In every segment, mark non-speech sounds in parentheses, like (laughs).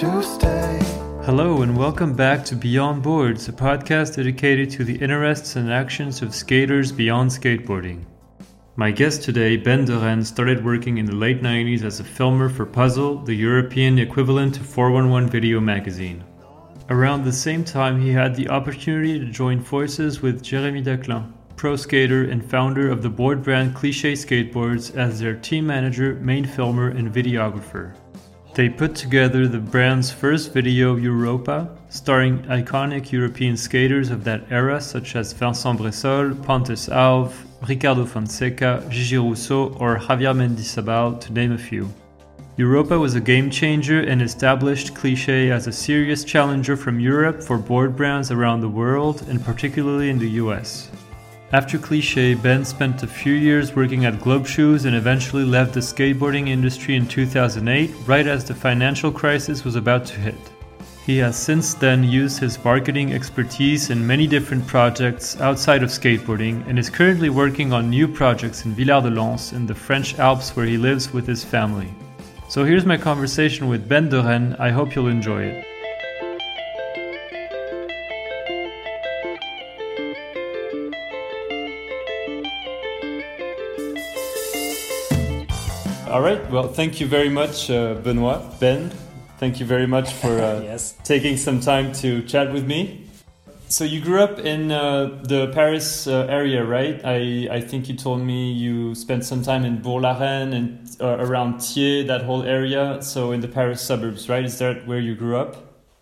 to stay. Hello and welcome back to Beyond Boards, a podcast dedicated to the interests and actions of skaters beyond skateboarding. My guest today, Ben Doren, started working in the late 90s as a filmer for Puzzle, the European equivalent to 411 Video magazine. Around the same time, he had the opportunity to join forces with Jeremy Daclin, pro skater and founder of the board brand Cliche Skateboards, as their team manager, main filmer, and videographer. They put together the brand's first video, Europa, starring iconic European skaters of that era such as Vincent Bressol, Pontus Alv, Ricardo Fonseca, Gigi Rousseau, or Javier Mendizabal, to name a few. Europa was a game changer and established Cliche as a serious challenger from Europe for board brands around the world, and particularly in the US. After Cliche, Ben spent a few years working at Globe Shoes and eventually left the skateboarding industry in 2008, right as the financial crisis was about to hit. He has since then used his marketing expertise in many different projects outside of skateboarding and is currently working on new projects in Villard de Lans in the French Alps where he lives with his family. So here's my conversation with Ben Doren. I hope you'll enjoy it. All right. Well, thank you very much, uh, Benoit. Ben, thank you very much for uh, (laughs) yes. taking some time to chat with me. So you grew up in uh, the Paris uh, area, right? I, I think you told me you spent some time in Bourg-la-Reine and uh, around Thiers, that whole area. So in the Paris suburbs, right? Is that where you grew up?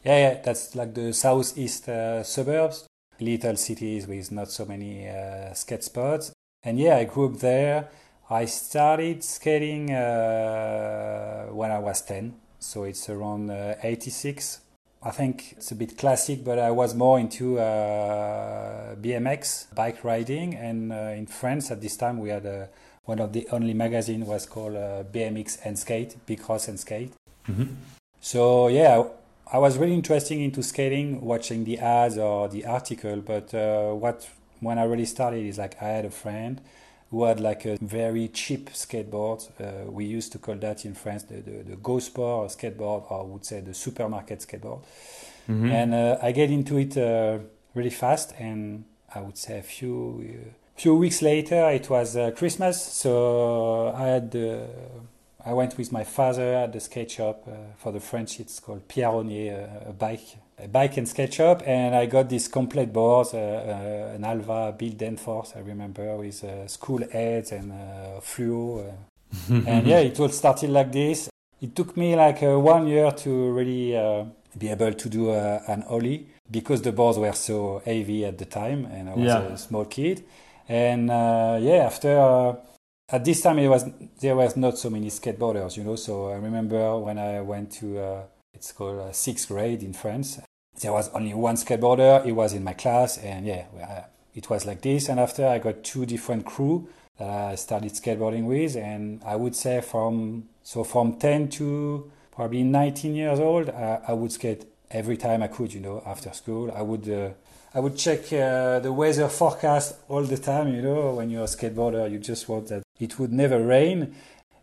Yeah, yeah, that's like the southeast uh, suburbs, little cities with not so many uh, skate spots. And yeah, I grew up there. I started skating uh, when I was 10, so it's around uh, 86. I think it's a bit classic, but I was more into uh, BMX, bike riding, and uh, in France at this time we had uh, one of the only magazine was called uh, BMX and Skate, Big Bicross and Skate. Mm-hmm. So yeah, I was really interested into skating, watching the ads or the article. But uh, what when I really started is like I had a friend who had like a very cheap skateboard. Uh, we used to call that in France the, the, the Go Sport skateboard, or I would say the supermarket skateboard. Mhm. And uh, I get into it uh, really fast, and I would say a few uh, few weeks later, it was uh, Christmas, so I had uh, I went with my father at the skate shop uh, for the French. It's called Pierronnier, uh, a bike and skate shop, and I got this complete board, uh, uh, an Alva Bill Danforth, I remember, with uh, school heads and uh, fluo. (laughs) And yeah, it all started like this. It took me like uh, one year to really uh, be able to do uh, an ollie because the boards were so heavy at the time, and I was Yeah. a small kid. And uh, yeah, after uh, at this time it was there was not so many skateboarders, you know. So I remember when I went to uh, it's called uh, sixth grade in France. There was only one skateboarder. He was in my class, and yeah, uh, it was like this. And after I got two different crew that I started skateboarding with, and I would say from so from 10 to probably 19 years old, I, I would skate every time I could. You know, after school, I would uh, I would check uh, the weather forecast all the time. You know, when you're a skateboarder, you just want that it would never rain,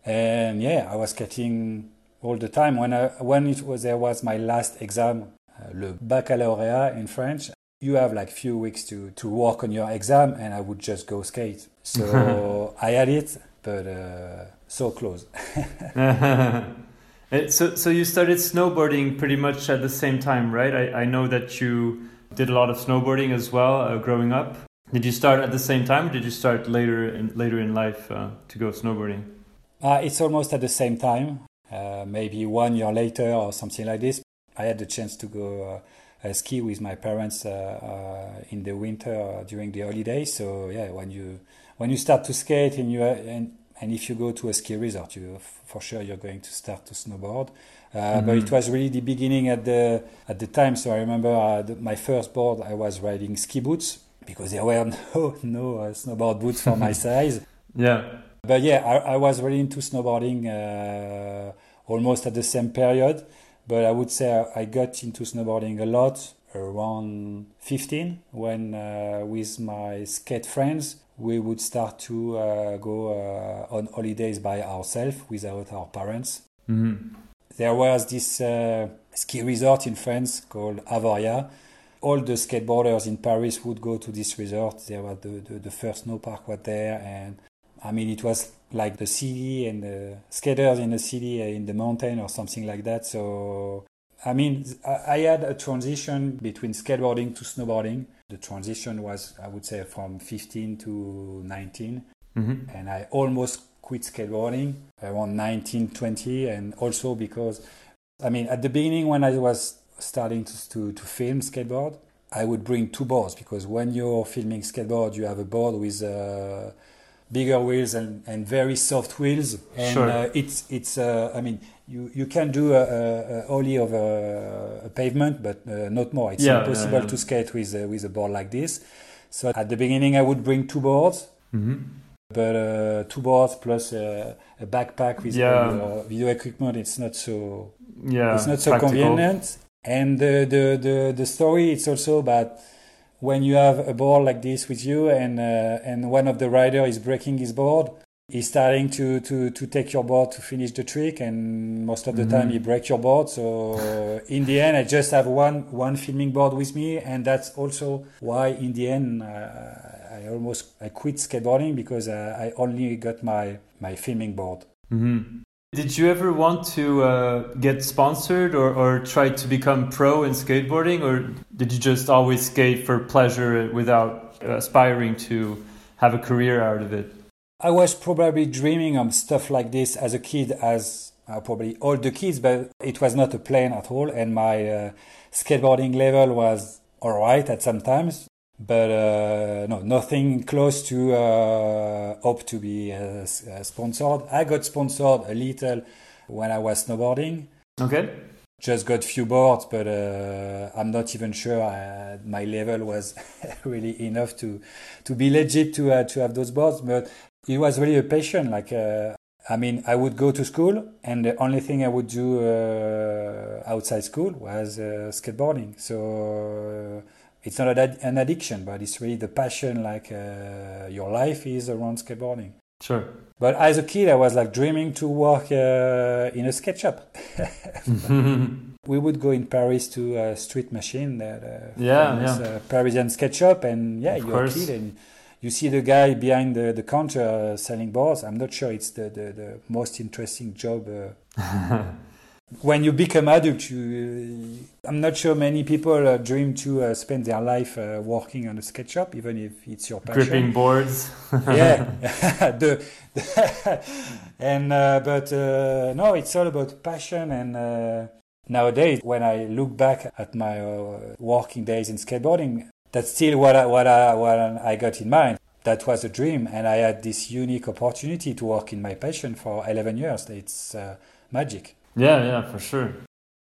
and yeah, I was skating all the time. When I when it was there was my last exam, le baccalauréat in French. You have like few weeks to to work on your exam, and I would just go skate. So (laughs) I had it, but uh, so close. (laughs) Uh, so, so you started snowboarding pretty much at the same time, right? I, I know that you did a lot of snowboarding as well uh, growing up. Did you start at the same time, or did you start later in, later in life uh, to go snowboarding? Uh, it's almost at the same time, uh, maybe one year later or something like this. I had the chance to go uh, uh, ski with my parents uh, uh, in the winter uh, during the holidays. So yeah, when you when you start to skate and you and and if you go to a ski resort, you for sure you're going to start to snowboard. Uh, But it was really the beginning at the at the time. So I remember uh, the, my first board. I was riding ski boots because there were (laughs) no no uh, snowboard boots for my (laughs) size. Yeah. But yeah, I, I was really into snowboarding uh, almost at the same period. But I would say I, got into snowboarding a lot around 15 when uh, with my skate friends we would start to uh, go uh, on holidays by ourselves without our parents. hmm there was this uh, ski resort in France called Avoriaz. All the skateboarders in Paris would go to this resort. There was the, the, the first snow park was there, and I mean it was like the city and the skaters in the city in the mountain or something like that. So I mean, I had a transition between skateboarding to snowboarding. The transition was, I would say, from 15 to 19. Mm-hmm. And I almost quit skateboarding around 19, 20. And also because, I mean, at the beginning when I was starting to, to, to film skateboard, I would bring two boards because when you're filming skateboard, you have a board with uh, bigger wheels and, and very soft wheels. And sure. uh, it's, it's uh, I mean, you, you can do a, a, a ollie over a pavement, but uh, not more. It's yeah, impossible yeah, to skate with, uh, with a board like this. So at the beginning, I would bring two boards. Mm-hmm. But uh, two boards plus a backpack with yeah. video equipment, it's not so yeah, it's not so practical. convenient. And the, the, the, the story, it's also about when you have a board like this with you and, uh, and one of the rider is breaking his board, he's starting to, to, to take your board to finish the trick and most of the Mhm. time he breaks your board. So in the end, I just have one, one filming board with me. And that's also why in the end, uh, I almost, I quit skateboarding because uh, I only got my, my filming board. Mm-hmm. Did you ever want to uh, get sponsored or, or try to become pro in skateboarding, or did you just always skate for pleasure without aspiring to have a career out of it? I was probably dreaming of stuff like this as a kid, as uh, probably all the kids, but it was not a plan at all. And my uh, skateboarding level was all right at some times, but uh, no, nothing close to uh, hope to be uh, uh, sponsored. I got sponsored a little when I was snowboarding. Okay. Just got few boards, but uh, I'm not even sure uh, my level was (laughs) really enough to to be legit to uh, to have those boards. But it was really a passion. Like uh, I mean, I would go to school, and the only thing I would do uh, outside school was uh, skateboarding. So it's not an an addiction, but it's really the passion. Like uh, your life is around skateboarding. Sure. But as a kid, I was like dreaming to work uh, in a skate shop. (laughs) we would go in Paris to a street machine, that uh, Yeah, famous, yeah. uh, Parisian skate shop, and yeah, Of you're a kid and you see the guy behind the, the counter uh, selling boards. I'm not sure it's the, the, the most interesting job. (laughs) Uh, when you become adult, you, I'm not sure many people uh, dream to uh, spend their life uh, working on a skate shop, even if it's your passion. Gripping boards. (laughs) yeah. (laughs) The, the- (laughs) and uh, but uh, no it's all about passion and uh, nowadays when i look back at my uh, working days in skateboarding that's still what I, what I what i got in mind. That was a dream and i had this unique opportunity to work in my passion for 11 years. It's uh, magic Yeah, yeah, for sure.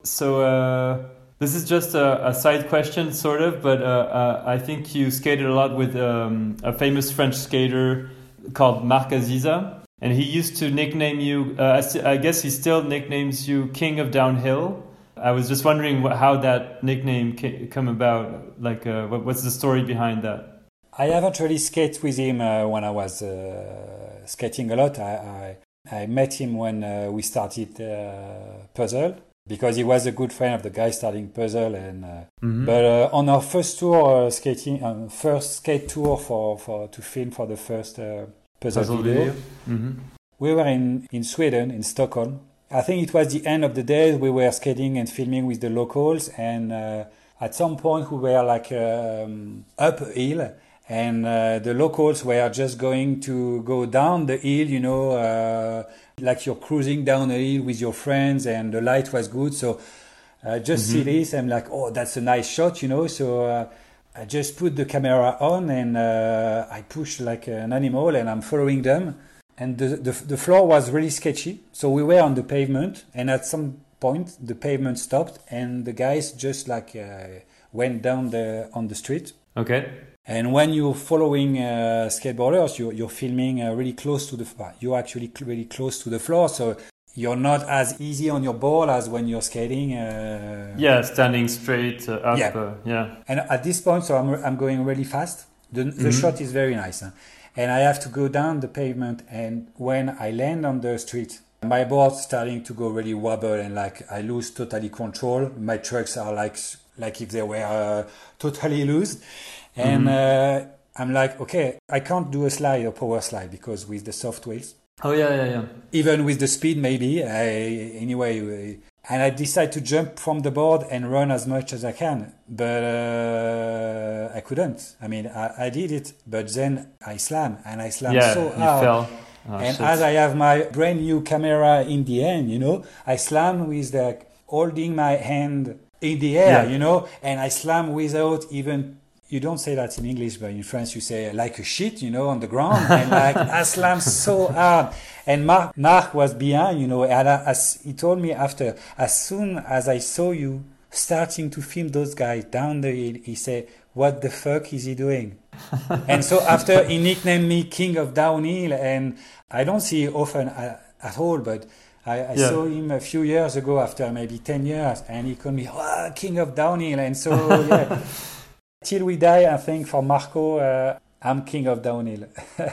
So uh, this is just a, a side question, sort of, but uh, uh, I think you skated a lot with um, a famous French skater called Marc Aziza, and he used to nickname you. Uh, I guess he still nicknames you King of Downhill. I was just wondering wh- how that nickname came, come about. Like, uh, what, what's the story behind that? I haven't really skated with him uh, when I was skating a lot. I, I, I met him when uh, we started uh, Puzzle because he was a good friend of the guy starting Puzzle. And uh, Mhm. but uh, on our first tour uh, skating, um, first skate tour for, for to film for the first uh, Puzzle, Puzzle video, video. Mhm. we were in in Sweden in Stockholm. I think it was the end of the day. We were skating and filming with the locals, and uh, at some point we were like um, up a hill, and uh, the locals were just going to go down the hill. You know, uh, like you're cruising down a hill with your friends, and the light was good. So I just see this. I'm like, oh, that's a nice shot. You know, so. Uh, I just put the camera on and uh, I push like an animal and I'm following them and the, the the floor was really sketchy. So we were on the pavement, and at some point the pavement stopped, and the guys just like uh, went down the on the street. Okay. And when you're following uh, skateboarders, you're, you're filming uh, really close to the you're actually really close to the floor, so you're not as easy on your board as when you're skating. Uh, Yeah, standing straight uh, up. Yeah. Uh, yeah. and at this point, so I'm, I'm going really fast. The, the Mhm. shot is very nice. huh? And I have to go down the pavement. And when I land on the street, my board starting to go really wobble and like I lose totally control. My trucks are like like if they were uh, totally (laughs) loose, and Mm-hmm. uh, I'm like, okay, I can't do a slide or power slide because with the soft wheels, Oh yeah, yeah, yeah. even with the speed maybe. I, anyway, uh, and I decide to jump from the board and run as much as I can, but uh, I couldn't. I mean, I, I did it, but then I slam and I slam yeah, so you hard. fell. Oh, and shit. as I have my brand new camera in the end, you know, I slam with the holding my hand in the air, Yeah. you know, and I slam without even. You don't say that in English, but in France you say like a shit, you know, on the ground, and like (laughs) I slam so hard. And Mark, Mark was behind, you know, and I, as he told me after, as soon as I saw you starting to film those guys down the hill, he said, "What the fuck is he doing?" (laughs) and so after he nicknamed me King of Downhill, and I don't see often at, at all, but I, I Yeah. saw him a few years ago after maybe 10 years, and he called me "Ah, King of Downhill. And so, yeah, (laughs) till we die, I think for Marco, uh, I'm King of Downhill. (laughs)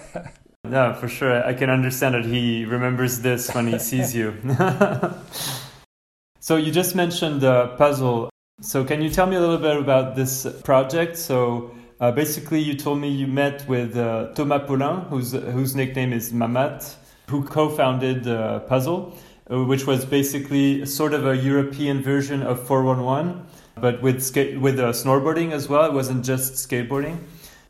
No, for sure. I can understand that he remembers this when he (laughs) sees you. (laughs) so you just mentioned the puzzle. So can you tell me a little bit about this project? So uh, basically, you told me you met with uh, Thomas Paulin, whose whose nickname is Mamat, who co-founded uh, Puzzle, which was basically sort of a European version of 411, but with skate with uh, snowboarding as well. It wasn't just skateboarding.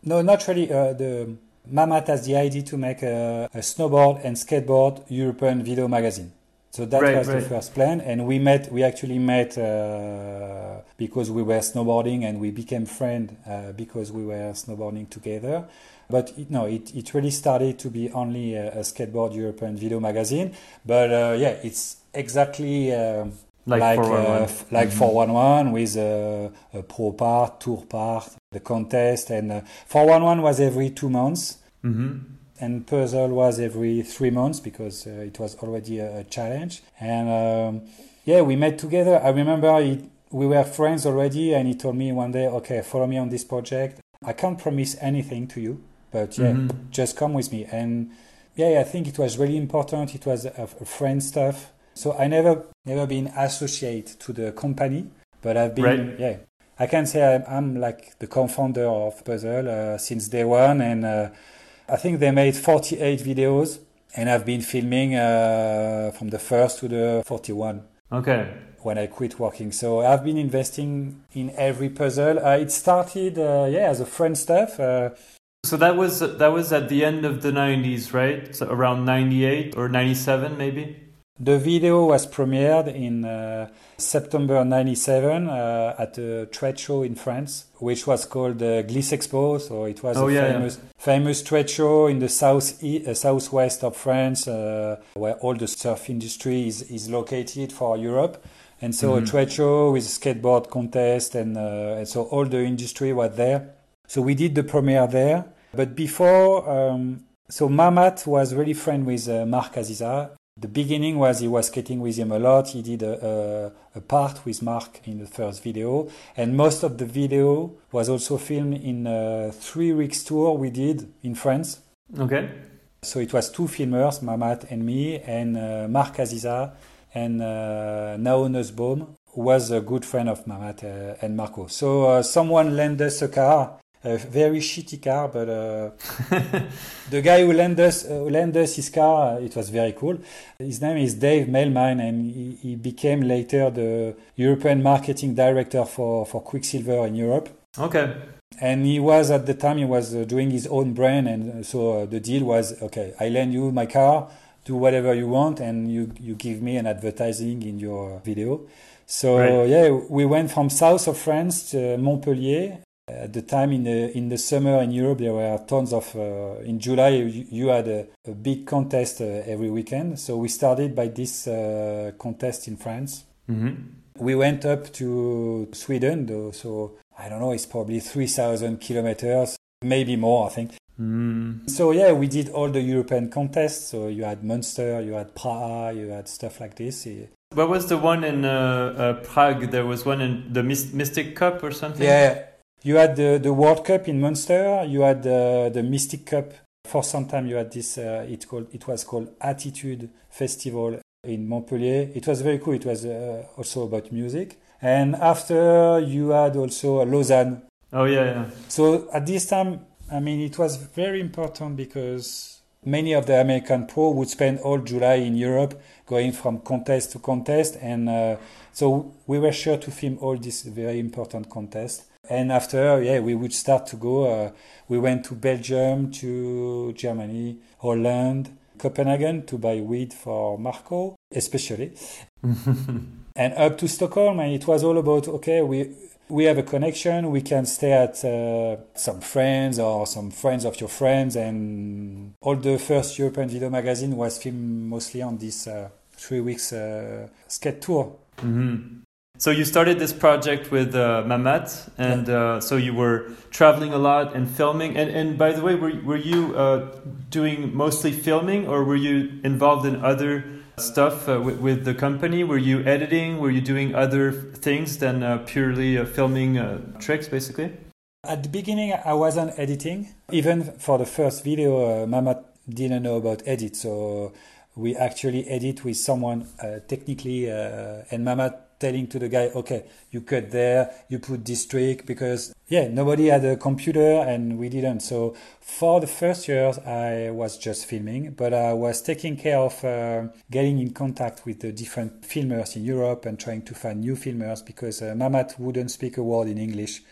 No, not really. Uh, the Mamat has the idea to make a, a snowboard and skateboard European video magazine. So that Right, was right. the first plan, and we met. We actually met uh, because we were snowboarding, and we became friends uh, because we were snowboarding together. But it, no, it, it really started to be only a, a skateboard European video magazine. But uh, yeah, it's exactly. um Like like 411. uh, like 411 with a, a pro part, tour part, the contest, and uh, 411 was every two months, hmm and puzzle was every three months because uh, it was already a, a challenge. And um, yeah, we met together. I remember he, we were friends already, and he told me one day, "Okay, follow me on this project. I can't promise anything to you, but yeah, Mhm. just come with me." And yeah, I think it was really important. It was a, a friend stuff. So I never never been associated to the company, but I've been Right. yeah. I can say I'm, I'm like the co-founder of Puzzle uh, since day one, and uh, I think they made 48 videos, and I've been filming uh, from the first to the 41 Okay. when I quit working. So I've been investing in every puzzle. Uh, it started uh, yeah as a friend stuff. Uh, So that was that was at the end of the 90s, right? So around 98 or 97 maybe? The video was premiered in uh, September 97 uh, at a trade show in France, which was called uh, Gliss Expo. So it was Oh, a yeah, yeah. famous, famous trade show in the south e- uh, southwest of France, uh, where all the surf industry is, is located for Europe. And so Mhm. a trade show with a skateboard contest, and, uh, and so all the industry was there. So we did the premiere there. But before, um, so Mamat was really friend with uh, Mark Aziza. The beginning was he was skating with him a lot. He did a, a, a part with Mark in the first video, and most of the video was also filmed in a three weeks tour we did in France. Okay. So it was two filmers, Mamat and me, and uh, Mark Aziza and uh, Nao Nussbaum, who was a good friend of Mamat uh, and Marco. So uh, someone lent us a car, a very shitty car, but uh, (laughs) the guy who lent us, uh, who lent us his car, it was very cool. His name is Dave Mailman, and he, he became later the European marketing director for, for Quiksilver in Europe Okay. and he was at the time he was uh, doing his own brand and uh, so uh, the deal was okay i lend you my car do whatever you want and you you give me an advertising in your video so Right. yeah we went from south of france to montpellier at the time in the in the summer in europe there were tons of uh, in july you, you had a, a big contest uh, every weekend so we started by this uh, contest in france hmm we went up to Sweden, though, so I don't know, it's probably 3,000 kilometers, maybe more, I think. Mm. So, yeah, we did all the European contests. So, you had Munster, you had Praha, you had stuff like this. What was the one in uh, uh, Prague? There was one in the Mys- Mystic Cup or something? Yeah, you had the, the World Cup in Munster, you had the, the Mystic Cup. For some time, you had this, uh, it, called, it was called Attitude Festival in Montpellier. It was very cool. It was uh, also about music. And after you had also Lausanne. Oh yeah, yeah. So at this time, I mean, it was very important because many of the American pro would spend all July in Europe, going from contest to contest, and uh, so we were sure to film all these very important contests. And after, yeah, we would start to go. Uh, we went to Belgium, to Germany, Holland, Copenhagen to buy weed for Marco, especially, (laughs) and up to Stockholm. And it was all about okay, we we have a connection. We can stay at uh, some friends or some friends of your friends, and all the first European video magazine was filmed mostly on this uh, three weeks uh, skate tour. Mm-hmm. So you started this project with uh, Mamat, and uh, so you were traveling a lot and filming. And, and by the way, were were you uh, doing mostly filming, or were you involved in other stuff uh, with, with, the company? Were you editing? Were you doing other things than uh, purely uh, filming tricks, basically? At the beginning, I wasn't editing. Even for the first video, Mamat didn't know about edit, so we actually edit with someone technically, and Mamat telling to the guy, okay, you cut there, you put this trick because yeah, nobody had a computer and we didn't. So for the first years, I was just filming, but I was taking care of uh, getting in contact with the different filmers in Europe and trying to find new filmers because uh, Mamat wouldn't speak a word in English.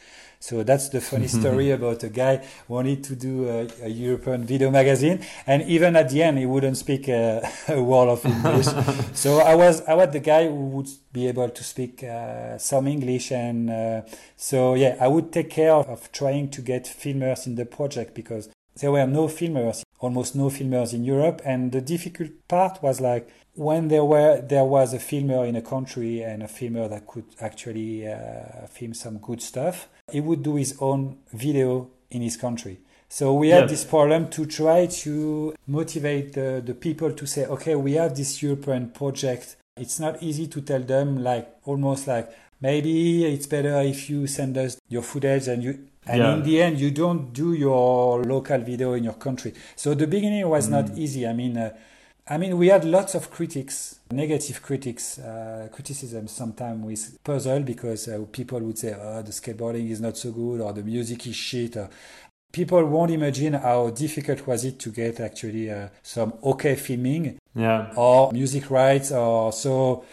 So that's the funny (laughs) story about a guy wanted to do a, a, European video magazine, and even at the end, he wouldn't speak a, (laughs) a word of English. (laughs) so I was I was the guy who would be able to speak uh, some English, and uh, so yeah, I would take care of trying to get filmers in the project because there were no filmers, almost no filmers in Europe, and the difficult part was like when there were there was a filmer in a country and a filmer that could actually uh, film some good stuff he would do his own video in his country. So we had this problem to try to motivate the, the people to say, okay, we have this European project. It's not easy to tell them like almost like maybe it's better if you send us your footage and you and yeah. in the end you don't do your local video in your country. So the beginning was mm. not easy. I mean. Uh, I mean, we had lots of critics, negative critics, uh, criticism sometimes with puzzle because uh, people would say, oh, the skateboarding is not so good or the music is shit. Or people won't imagine how difficult was it to get actually uh, some okay filming yeah. or music rights or so.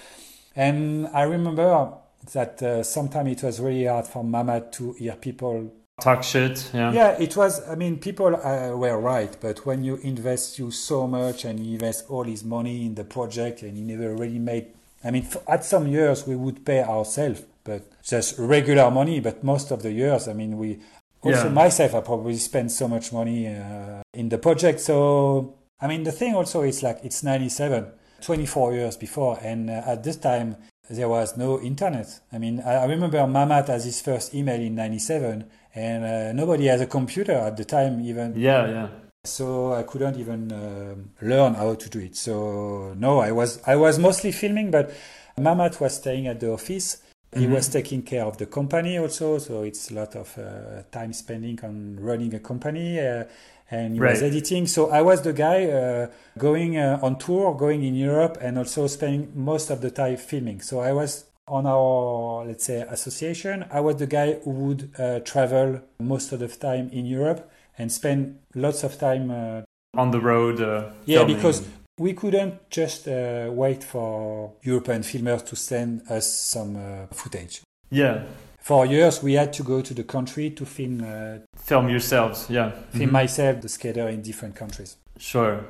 And I remember that uh, sometimes it was really hard for Mamat to hear people talk shit yeah yeah it was i mean people uh, were right but when you invest you so much and you invest all his money in the project and you never really made i mean at some years we would pay ourselves but just regular money but most of the years i mean we also yeah. myself i probably spent so much money uh, in the project so i mean the thing also is like it's 97 24 years before and uh, at this time there was no internet i mean i, I remember mamat as his first email in 97 and uh, nobody has a computer at the time even. Yeah yeah. So i couldn't even uh, learn how to do it. So no i was i was mostly filming but mamat was staying at the office. He mm-hmm. was taking care of the company also so it's a lot of uh, time spending on running a company uh, and he right. was editing. So i was the guy uh, going uh, on tour going in europe and also spending most of the time filming. So i was on our, let's say, association, I was the guy who would uh, travel most of the time in Europe and spend lots of time uh, on the road. Uh, yeah, filming. because we couldn't just uh, wait for European filmers to send us some uh, footage. Yeah. For years, we had to go to the country to film. Uh, film yourselves, yeah. Film mm-hmm. myself, the skater in different countries. Sure.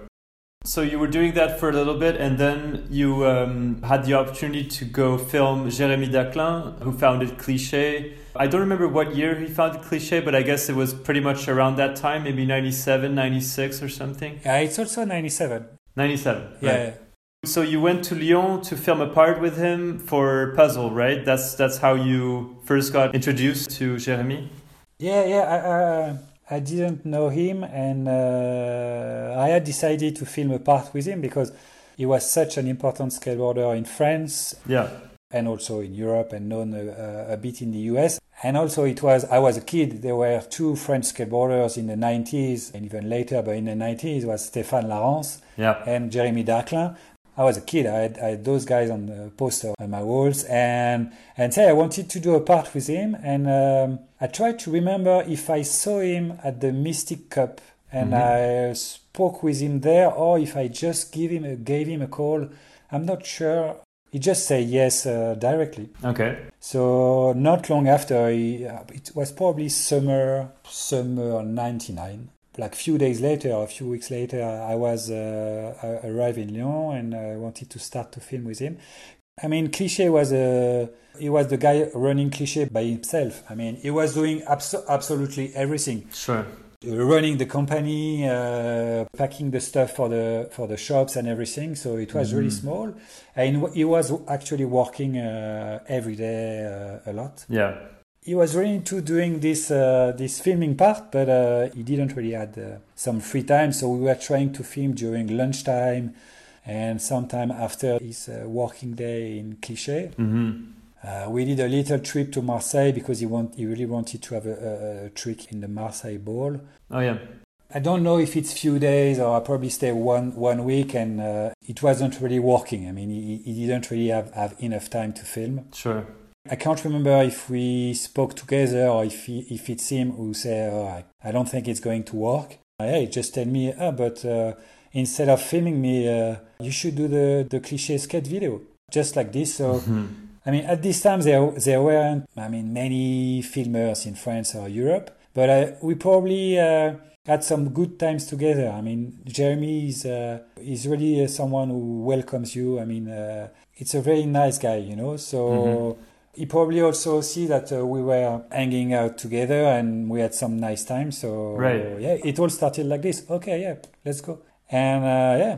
So you were doing that for a little bit, and then you um, had the opportunity to go film Jérémy Daclin, who founded Cliché. I don't remember what year he founded Cliché, but I guess it was pretty much around that time, maybe 97, 96 or something. Yeah, it's also 97. 97, yeah. So you went to Lyon to film a part with him for Puzzle, right? That's that's how you first got introduced to Jérémy. Yeah, yeah. I, uh, I didn't know him, and uh, I had decided to film a part with him because he was such an important skateboarder in France. Yeah. And also in Europe and known a, a bit in the US. And also, it was, I was a kid, there were two French skateboarders in the 90s and even later, but in the 90s was Stéphane Larance yeah. and Jérémy Daclin. I was a kid. I had, I had those guys on the poster on my walls, and and say I wanted to do a part with him, and um, I tried to remember if I saw him at the Mystic Cup, and I spoke with him there, or if I just give him a, gave him a call. I'm not sure. He just said yes uh, directly. Okay. So not long after, he, uh, it was probably summer, summer '99. Like a few days later, a few weeks later, I was uh, I arrived in Lyon and I wanted to start to film with him. I mean, Cliche was a he was the guy running Cliche by himself. I mean, he was doing abso- absolutely everything Sure. running the company, uh, packing the stuff for the for the shops and everything. So it was really small, and he was actually working uh, every day uh, a lot. Yeah. He was really into doing this uh, this filming part, but uh, he didn't really had uh, some free time. So we were trying to film during lunchtime, and sometime after his uh, working day in Cliché. hmm Uh, we did a little trip to Marseille because he want he really wanted to have a, a, a trick in the Marseille Bowl. Oh yeah. I don't know if it's few days or I probably stay one one week, and uh, it wasn't really working. I mean, he, he didn't really have, have enough time to film. Sure. I can't remember if we spoke together or if he, if it's him who said, oh, I, don't think it's going to work. Hey, just tell me, ah, but uh, instead of filming me, uh, you should do the, the cliche skate video, just like this. So, I mean, at this time, there, there weren't, I mean, many filmers in France or Europe, but uh, we probably uh, had some good times together. I mean, Jeremy is, uh, is really uh, someone who welcomes you. I mean, uh, it's a very nice guy, you know, so he probably also see that uh, we were hanging out together and we had some nice time. So Right. yeah, it all started like this. Okay, yeah, let's go. And uh, yeah,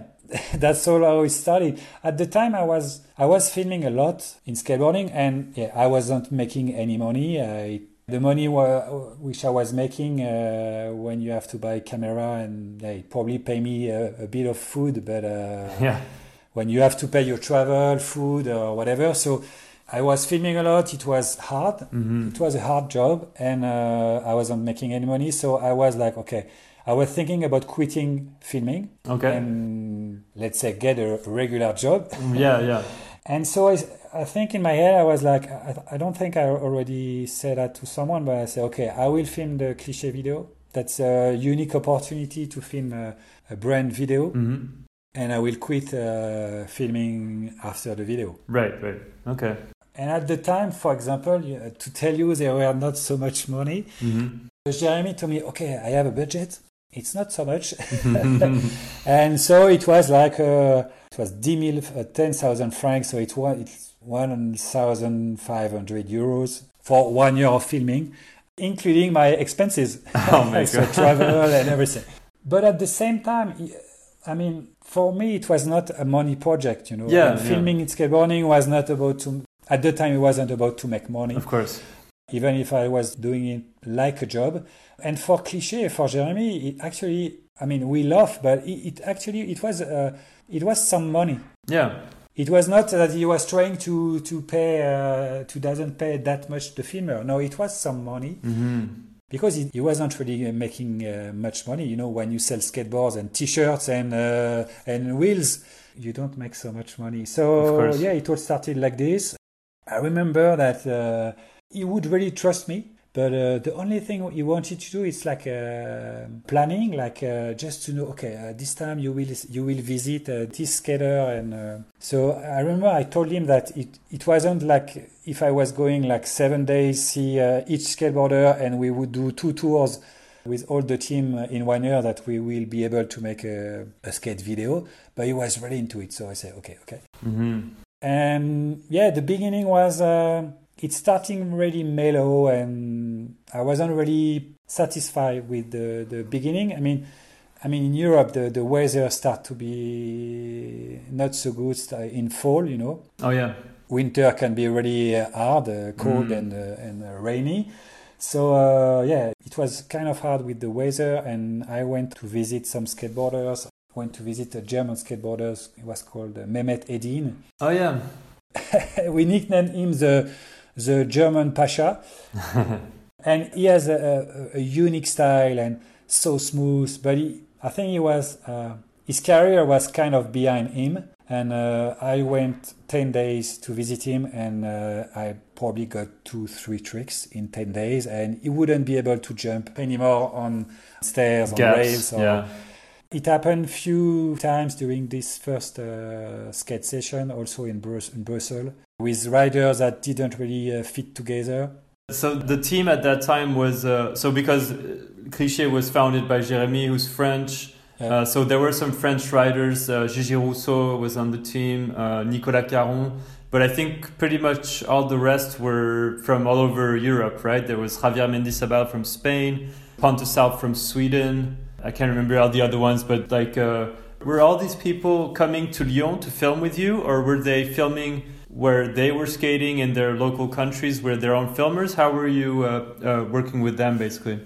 (laughs) that's all how it started. At the time, I was I was filming a lot in skateboarding, and yeah, I wasn't making any money. I, the money wa- which I was making uh, when you have to buy camera and yeah, it probably pay me a, a bit of food, but uh, Yeah. when you have to pay your travel, food, or whatever. So I was filming a lot. It was hard. hmm It was a hard job, and uh, I wasn't making any money. So I was like, okay, I was thinking about quitting filming Okay. and let's say get a regular job. Yeah. Yeah. (laughs) And so I, I think in my head, I was like, I, I don't think I already said that to someone, but I said, okay, I will film the cliche video. That's a unique opportunity to film a, a brand video, hmm and I will quit uh, filming after the video. Right. Right. Okay. And at the time, for example, to tell you there were not so much money, hmm Jeremy told me, okay, I have a budget. It's not so much. (laughs) (laughs) and so it was like, uh, it was 10 000, uh, 10,000 francs. So it was, it's 1,500 euros for one year of filming, including my expenses. (laughs) Oh my so God. travel and everything. But at the same time, I mean, for me, it was not a money project, you know. Yeah, And yeah. filming in skateboarding was not about to, at the time, it wasn't about to make money Of course. even if I was doing it like a job. And for cliche, for Jeremy, it actually, I mean, we laugh, but it, it actually, it was, uh, it was some money. Yeah. It was not that he was trying to to pay, uh, to doesn't pay that much the filmer. No, it was some money hmm because he, he wasn't really uh, making uh, much money. You know, when you sell skateboards and T-shirts and uh, and wheels, you don't make so much money. So yeah, it all started like this. I remember that uh, he would really trust me, but uh, the only thing he wanted to do is like uh, planning, like uh, just to know, okay, uh, this time you will you will visit uh, this skater, and so I remember I told him that it it wasn't like if I was going like seven days see each skateboarder, and we would do two tours with all the team in one year that we will be able to make a, a skate video. But he was really into it, so I said, okay, okay. hmm And yeah, the beginning was uh, it's starting really mellow, and I wasn't really satisfied with the, the beginning. I mean, I mean in Europe the, the weather start to be not so good in fall. You know, Oh yeah. winter can be really hard, uh, cold Mm. and uh, and uh, rainy. So uh, yeah, it was kind of hard with the weather, and I went to visit some skateboarders. Went to visit a German skateboarders. It was called uh, Mehmet Edin. Oh yeah. (laughs) we nicknamed him the the German Pasha, (laughs) and he has a, a, a unique style and so smooth. But he, I think he was uh, his career was kind of behind him. And uh, I went 10 days to visit him, and uh, I probably got two, three tricks in 10 days. And he wouldn't be able to jump anymore on stairs, on Gaps, rails. Or, yeah. It happened few times during this first uh, skate session, also in, Brus- in Brussels, with riders that didn't really uh, fit together. So the team at that time was uh, so because uh, Cliché was founded by Jérémy, who's French. Yeah. Uh, so there were some French riders. Uh, Gigi Rousseau was on the team. Uh, Nicolas Caron. But I think pretty much all the rest were from all over Europe, right? There was Javier Mendizabal from Spain, Pontus Alv from Sweden. I can't remember all the other ones, but like, uh, were all these people coming to Lyon to film with you, or were they filming where they were skating in their local countries, were their own filmers? How were you uh, uh, working with them, basically?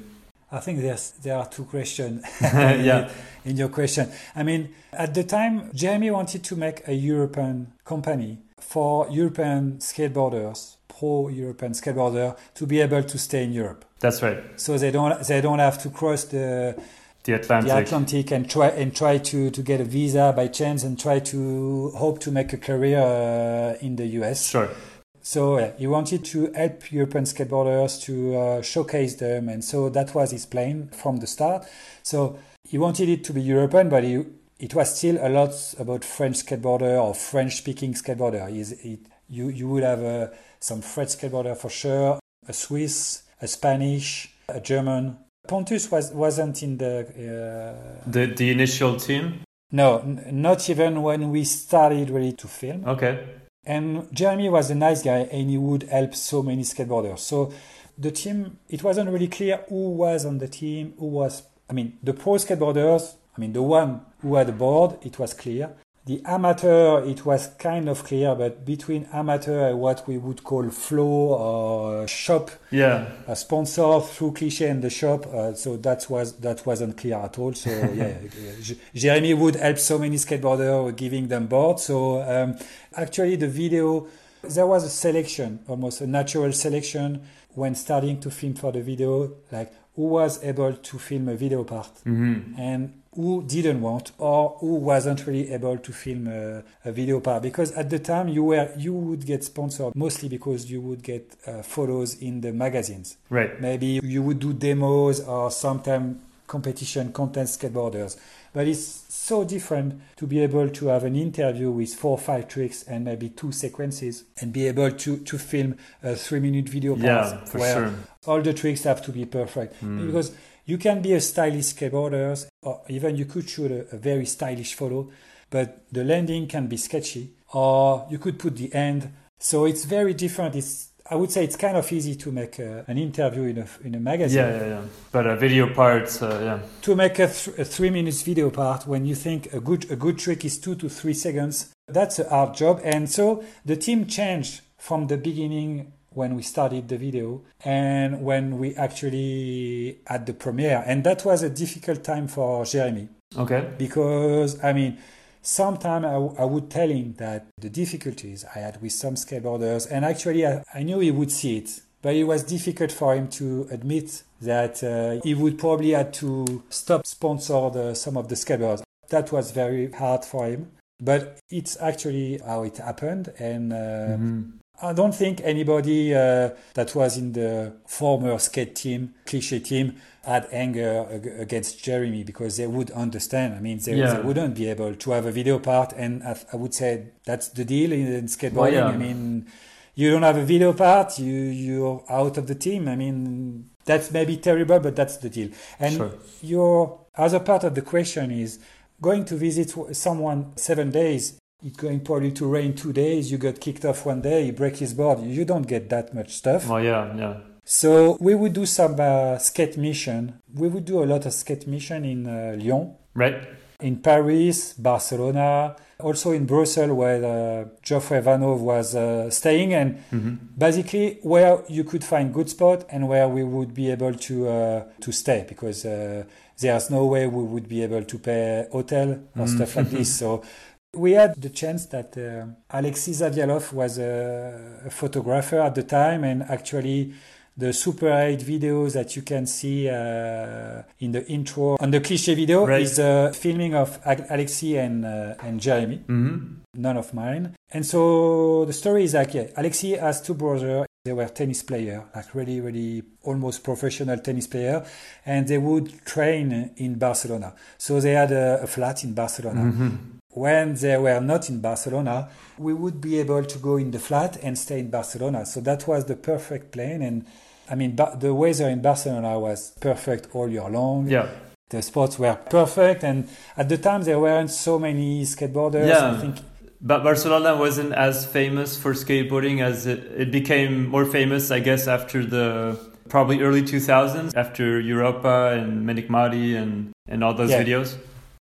I think there's, there are two questions (laughs) (laughs) Yeah. in your question. I mean, at the time, Jeremy wanted to make a European company for European skateboarders, pro European skateboarder, to be able to stay in Europe. That's right. So they don't they don't have to cross the The Atlantic. the Atlantic and try and try to, to get a visa by chance and try to hope to make a career uh, in the US. Sure. So uh, he wanted to help European skateboarders to uh, showcase them, and so that was his plan from the start. So he wanted it to be European, but he, it was still a lot about French skateboarder or French-speaking skateboarder. He's, it, you you would have uh, some French skateboarder for sure, a Swiss, a Spanish, a German. Pontus was wasn't in the uh, The the initial team. no, not even when we started really to film. Okay. And Jeremy was a nice guy and he would help so many skateboarders. So the team, it wasn't really clear who was on the team, who was, I mean, the pro skateboarders, I mean, the one who had a board, it was clear. The amateur, it was kind of clear, but between amateur and what we would call flow or shop, Yeah. a sponsor through cliche in the shop, uh, so that was that wasn't clear at all. So (laughs) yeah, Jeremy would help so many skateboarders giving them boards. So um, actually, the video there was a selection, almost a natural selection when starting to film for the video, like who was able to film a video part hmm and who didn't want or who wasn't really able to film a, a video part because at the time you were you would get sponsored mostly because you would get uh, photos in the magazines Right. maybe you would do demos or sometime competition content skateboarders but it's so different to be able to have an interview with four or five tricks and maybe two sequences and be able to to film a three minute video part Yeah, for where sure. all the tricks have to be perfect Mm. because you can be a stylish skateboarder or even you could shoot a, a very stylish photo but the landing can be sketchy or you could put the end so it's very different it's i would say it's kind of easy to make a, an interview in a, in a magazine Yeah, yeah, yeah. But a video part, uh, yeah. to make a, th- a three minutes video part when you think a good a good trick is two to three seconds that's a hard job and so the team changed from the beginning when we started the video and when we actually had the premiere and that was a difficult time for jeremy Okay. because i mean Sometimes I, w- I would tell him that the difficulties I had with some skateboarders, and actually I, I knew he would see it, but it was difficult for him to admit that uh, he would probably had to stop sponsor the, some of the skateboarders. That was very hard for him, but it's actually how it happened, and uh, Mhm. I don't think anybody uh, that was in the former skate team, cliche team, had anger ag- against Jeremy because they would understand. I mean, they, Yeah. they wouldn't be able to have a video part, and I, I would say that's the deal in, in skateboarding. Well, yeah. I mean, you don't have a video part, you you're out of the team. I mean, that's maybe terrible, but that's the deal. And Sure. your other part of the question is going to visit someone seven days. It's going probably to rain two days. You got kicked off one day. You break his board. You don't get that much stuff. Well, yeah, yeah. So we would do some uh, skate mission. We would do a lot of skate mission in uh, Lyon, Right. in Paris, Barcelona, also in Brussels where uh, Geoffrey Vanov was uh, staying, and hmm basically where you could find good spot and where we would be able to uh, to stay because uh, there's no way we would be able to pay hotel or Mm. stuff like this. (laughs) So we had the chance that uh, Alexei Zavialov was a, a photographer at the time and actually the Super 8 videos that you can see uh, in the intro on the cliche video Right. is a filming of Ag- Alexi and uh, and Jeremy, Mm-hmm. none of mine. And so the story is like, yeah, has two brothers. They were tennis player, like really, really almost professional tennis player, and they would train in Barcelona. So they had a, a flat in Barcelona. Mm-hmm. When they were not in Barcelona, we would be able to go in the flat and stay in Barcelona. So that was the perfect plan. And I mean, ba- the weather in Barcelona was perfect all year long. Yeah. The spots were perfect. And at the time, there weren't so many skateboarders. Yeah. I think But Barcelona wasn't as famous for skateboarding as it, it became more famous, I guess, after the probably early 2000s, after Europa and Menikmati and, and all those Yeah. videos.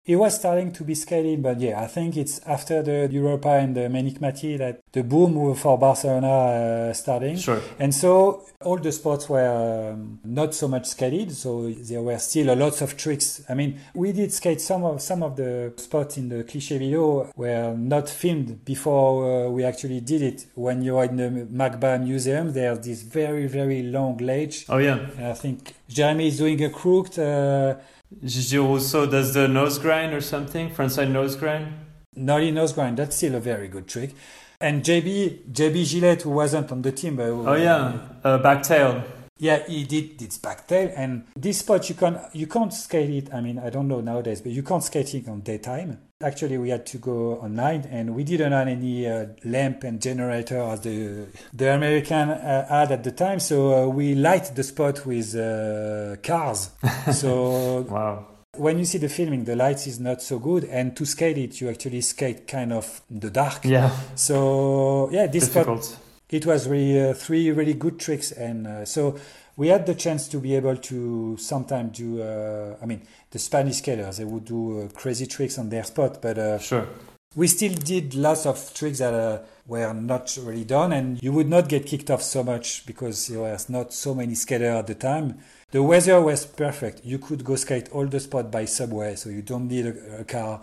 It was starting to be skated, but yeah, I think it's after the Europa and the Menikmati that the boom for Barcelona uh, starting. Sure. And so all the spots were um, not so much skated, so there were still a lots of tricks. I mean, we did skate some of some of the spots in the cliche video were not filmed before uh, we actually did it. When you're in the MACBA Museum, there's this very very long ledge. Oh, yeah. And I think Jeremy is doing a crooked. Uh, Gigi Rousseau does the nose grind or something, frontside nose grind. Nolly nose grind. That's still a very good trick. And JB, JB Gillet, who wasn't on the team, but Oh, yeah. Uh, back tail. yeah, he did its back tail. And this spot, you can you can't skate it. I mean, I don't know nowadays, but you can't skate it on daytime. Actually, we had to go online, and we didn't have any uh, lamp and generator as the the American uh, had at the time. So uh, we light the spot with uh, cars. (laughs) So Wow. when you see the filming, the lights is not so good, and to skate it, you actually skate kind of in the dark. Yeah. So yeah, this spot it was really uh, three really good tricks, and uh, so we had the chance to be able to sometimes do. Uh, I mean, the Spanish skaters they would do uh, crazy tricks on their spot, but uh, Sure. we still did lots of tricks that uh, were not really done, and you would not get kicked off so much because there was not so many skaters at the time. The weather was perfect. You could go skate all the spot by subway, so you don't need a, a car.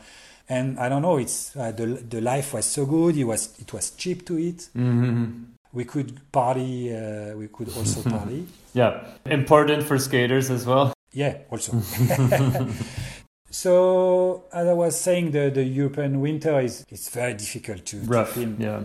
And I don't know, it's uh, the the life was so good. It was it was cheap to eat. hmm We could party. Uh, we could also (laughs) party. Yeah. Important for skaters as well. Yeah, also. (laughs) (laughs) so as I was saying, the, the European winter is it's very difficult to, to Rough. film. Yeah.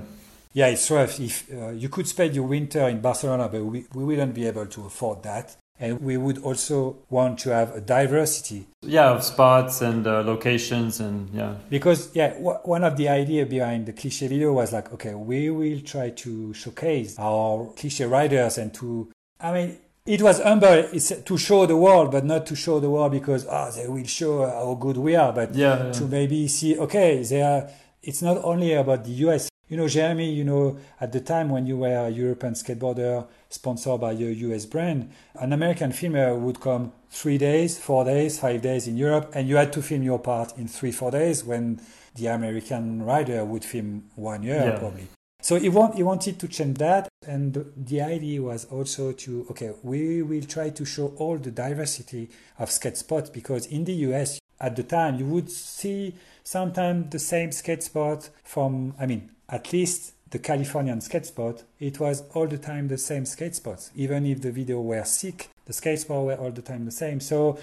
Yeah, it's rough. If uh, you could spend your winter in Barcelona, but we, we wouldn't be able to afford that. And we would also want to have a diversity Yeah, of spots and uh, locations and yeah. because yeah, w- one of the idea behind the cliche video was like, okay, we will try to showcase our cliche riders and to, I mean, it was humble. It's to show the world, but not to show the world because ah, they will show how good we are, but Yeah. yeah. to maybe see, okay, they are. It's not only about the US. You know, Jeremy, you know, at the time when you were a European skateboarder sponsored by a US brand, an American filmer would come three days, four days, five days in Europe, and you had to film your part in three, four days when the American rider would film one year Yeah. probably. So he, want, he wanted to change that, and the- the idea was also to okay, we will try to show all the diversity of skate spots because in the US at the time you would see sometimes the same skate spot from I mean at least the Californian skate spot. It was all the time the same skate spots, even if the video were sick. The skate spots were all the time the same. So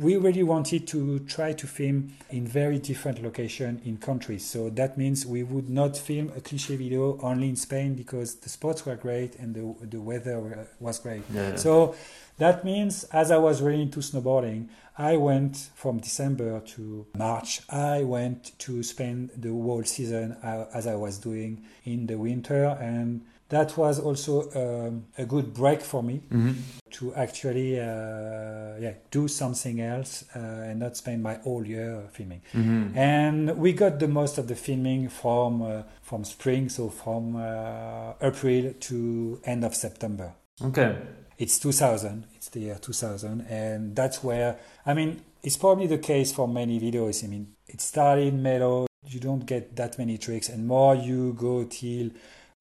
we really wanted to try to film in very different location in countries. So that means we would not film a cliche video only in Spain because the spots were great and the, the weather were- was great. Yeah, yeah. So that means as I was really into snowboarding, I went from December to March. I went to spend the whole season uh, as I was doing in the winter and that was also um, a good break for me Mhm. to actually uh, yeah do something else uh, and not spend my whole year filming. Mhm. And we got the most of the filming from uh, from spring, so from uh, April to end of September. Okay. It's 2000. It's the year 2000, and that's where I mean it's probably the case for many videos. I mean it started mellow. You don't get that many tricks, and more you go till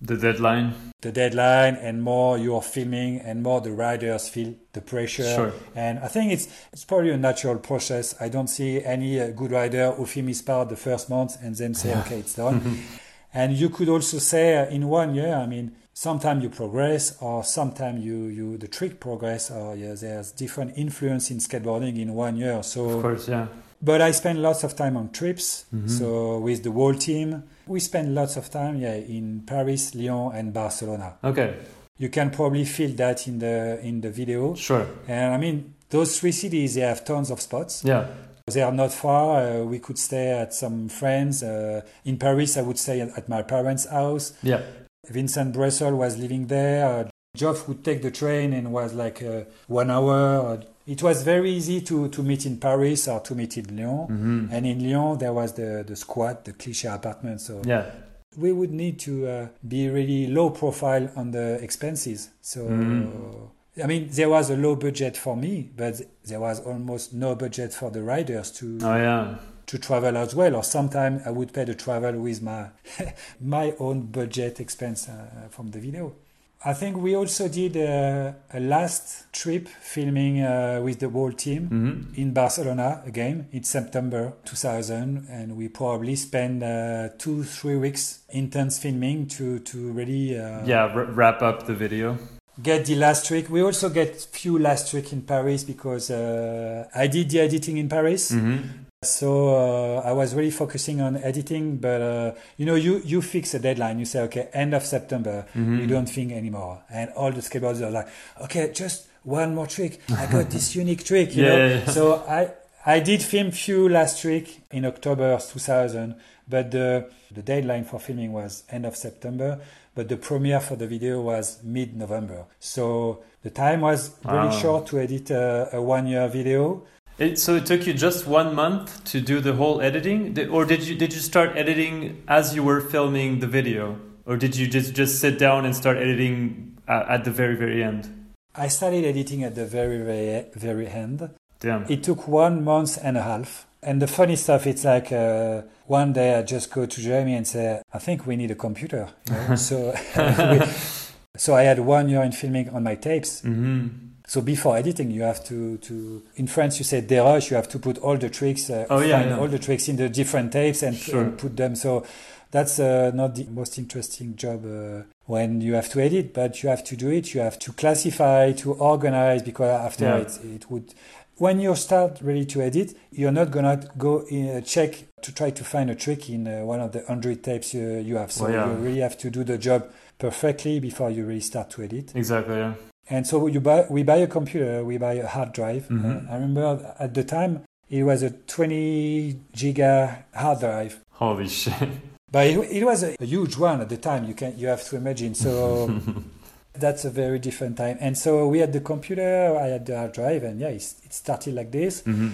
The deadline. the deadline and more you're filming and more the riders feel the pressure Sure. and i think it's it's probably a natural process i don't see any uh, good rider who film his part the first month and then say (laughs) okay it's done and you could also say uh, in one year i mean sometimes you progress or sometimes you, you the trick progress or yeah, there's different influence in skateboarding in one year so of course yeah but i spend lots of time on trips mm-hmm. so with the whole team we spend lots of time yeah in paris lyon and barcelona okay you can probably feel that in the in the video sure and i mean those three cities they have tons of spots yeah they are not far. Uh, we could stay at some friends. Uh, in Paris, I would stay at my parents' house. Yeah. Vincent Bressol was living there. Uh, Geoff would take the train and was like uh, one hour. It was very easy to, to meet in Paris or to meet in Lyon. Mm-hmm. And in Lyon, there was the, the squat, the cliche apartment. So yeah. we would need to uh, be really low profile on the expenses. So, mm-hmm. I mean, there was a low budget for me, but there was almost no budget for the riders to. Oh, yeah to travel as well, or sometimes I would pay the travel with my (laughs) my own budget expense uh, from the video. I think we also did a, a last trip filming uh, with the whole team mm-hmm. in Barcelona again in September 2000, and we probably spent uh, two three weeks intense filming to to really uh, yeah r- wrap up the video get the last trick. We also get few last trick in Paris because uh, I did the editing in Paris. Mm-hmm. So uh, I was really focusing on editing, but uh, you know, you you fix a deadline. You say, okay, end of September. Mm-hmm. You don't think anymore, and all the skateboarders are like, okay, just one more trick. I got (laughs) this unique trick. You yeah, know? Yeah, yeah. So I I did film few last trick in October 2000, but the the deadline for filming was end of September. But the premiere for the video was mid November. So the time was really wow. short to edit a, a one year video. It, so it took you just one month to do the whole editing, or did you did you start editing as you were filming the video, or did you just just sit down and start editing at, at the very very end? I started editing at the very very very end. Damn. It took one month and a half. And the funny stuff, it's like uh, one day I just go to Jeremy and say, I think we need a computer. You know? (laughs) so, (laughs) so I had one year in filming on my tapes. Mm-hmm so before editing, you have to, to in France you say dérush, you have to put all the tricks, uh, oh, yeah, yeah, all the tricks in the different tapes and, sure. and put them. So that's uh, not the most interesting job uh, when you have to edit, but you have to do it. You have to classify, to organize, because after yeah. it, it would. When you start ready to edit, you're not gonna go in, uh, check to try to find a trick in uh, one of the hundred tapes you, you have. So well, yeah. you really have to do the job perfectly before you really start to edit. Exactly. Yeah. And so you buy, we buy a computer, we buy a hard drive. Mm-hmm. Uh, I remember at the time it was a 20 giga hard drive. Holy shit! (laughs) But it, it was a, a, huge one at the time. You can you have to imagine. So (laughs) that's a very different time. And so we had the computer, I had the hard drive, and yeah, it, it started like this. Mm-hmm.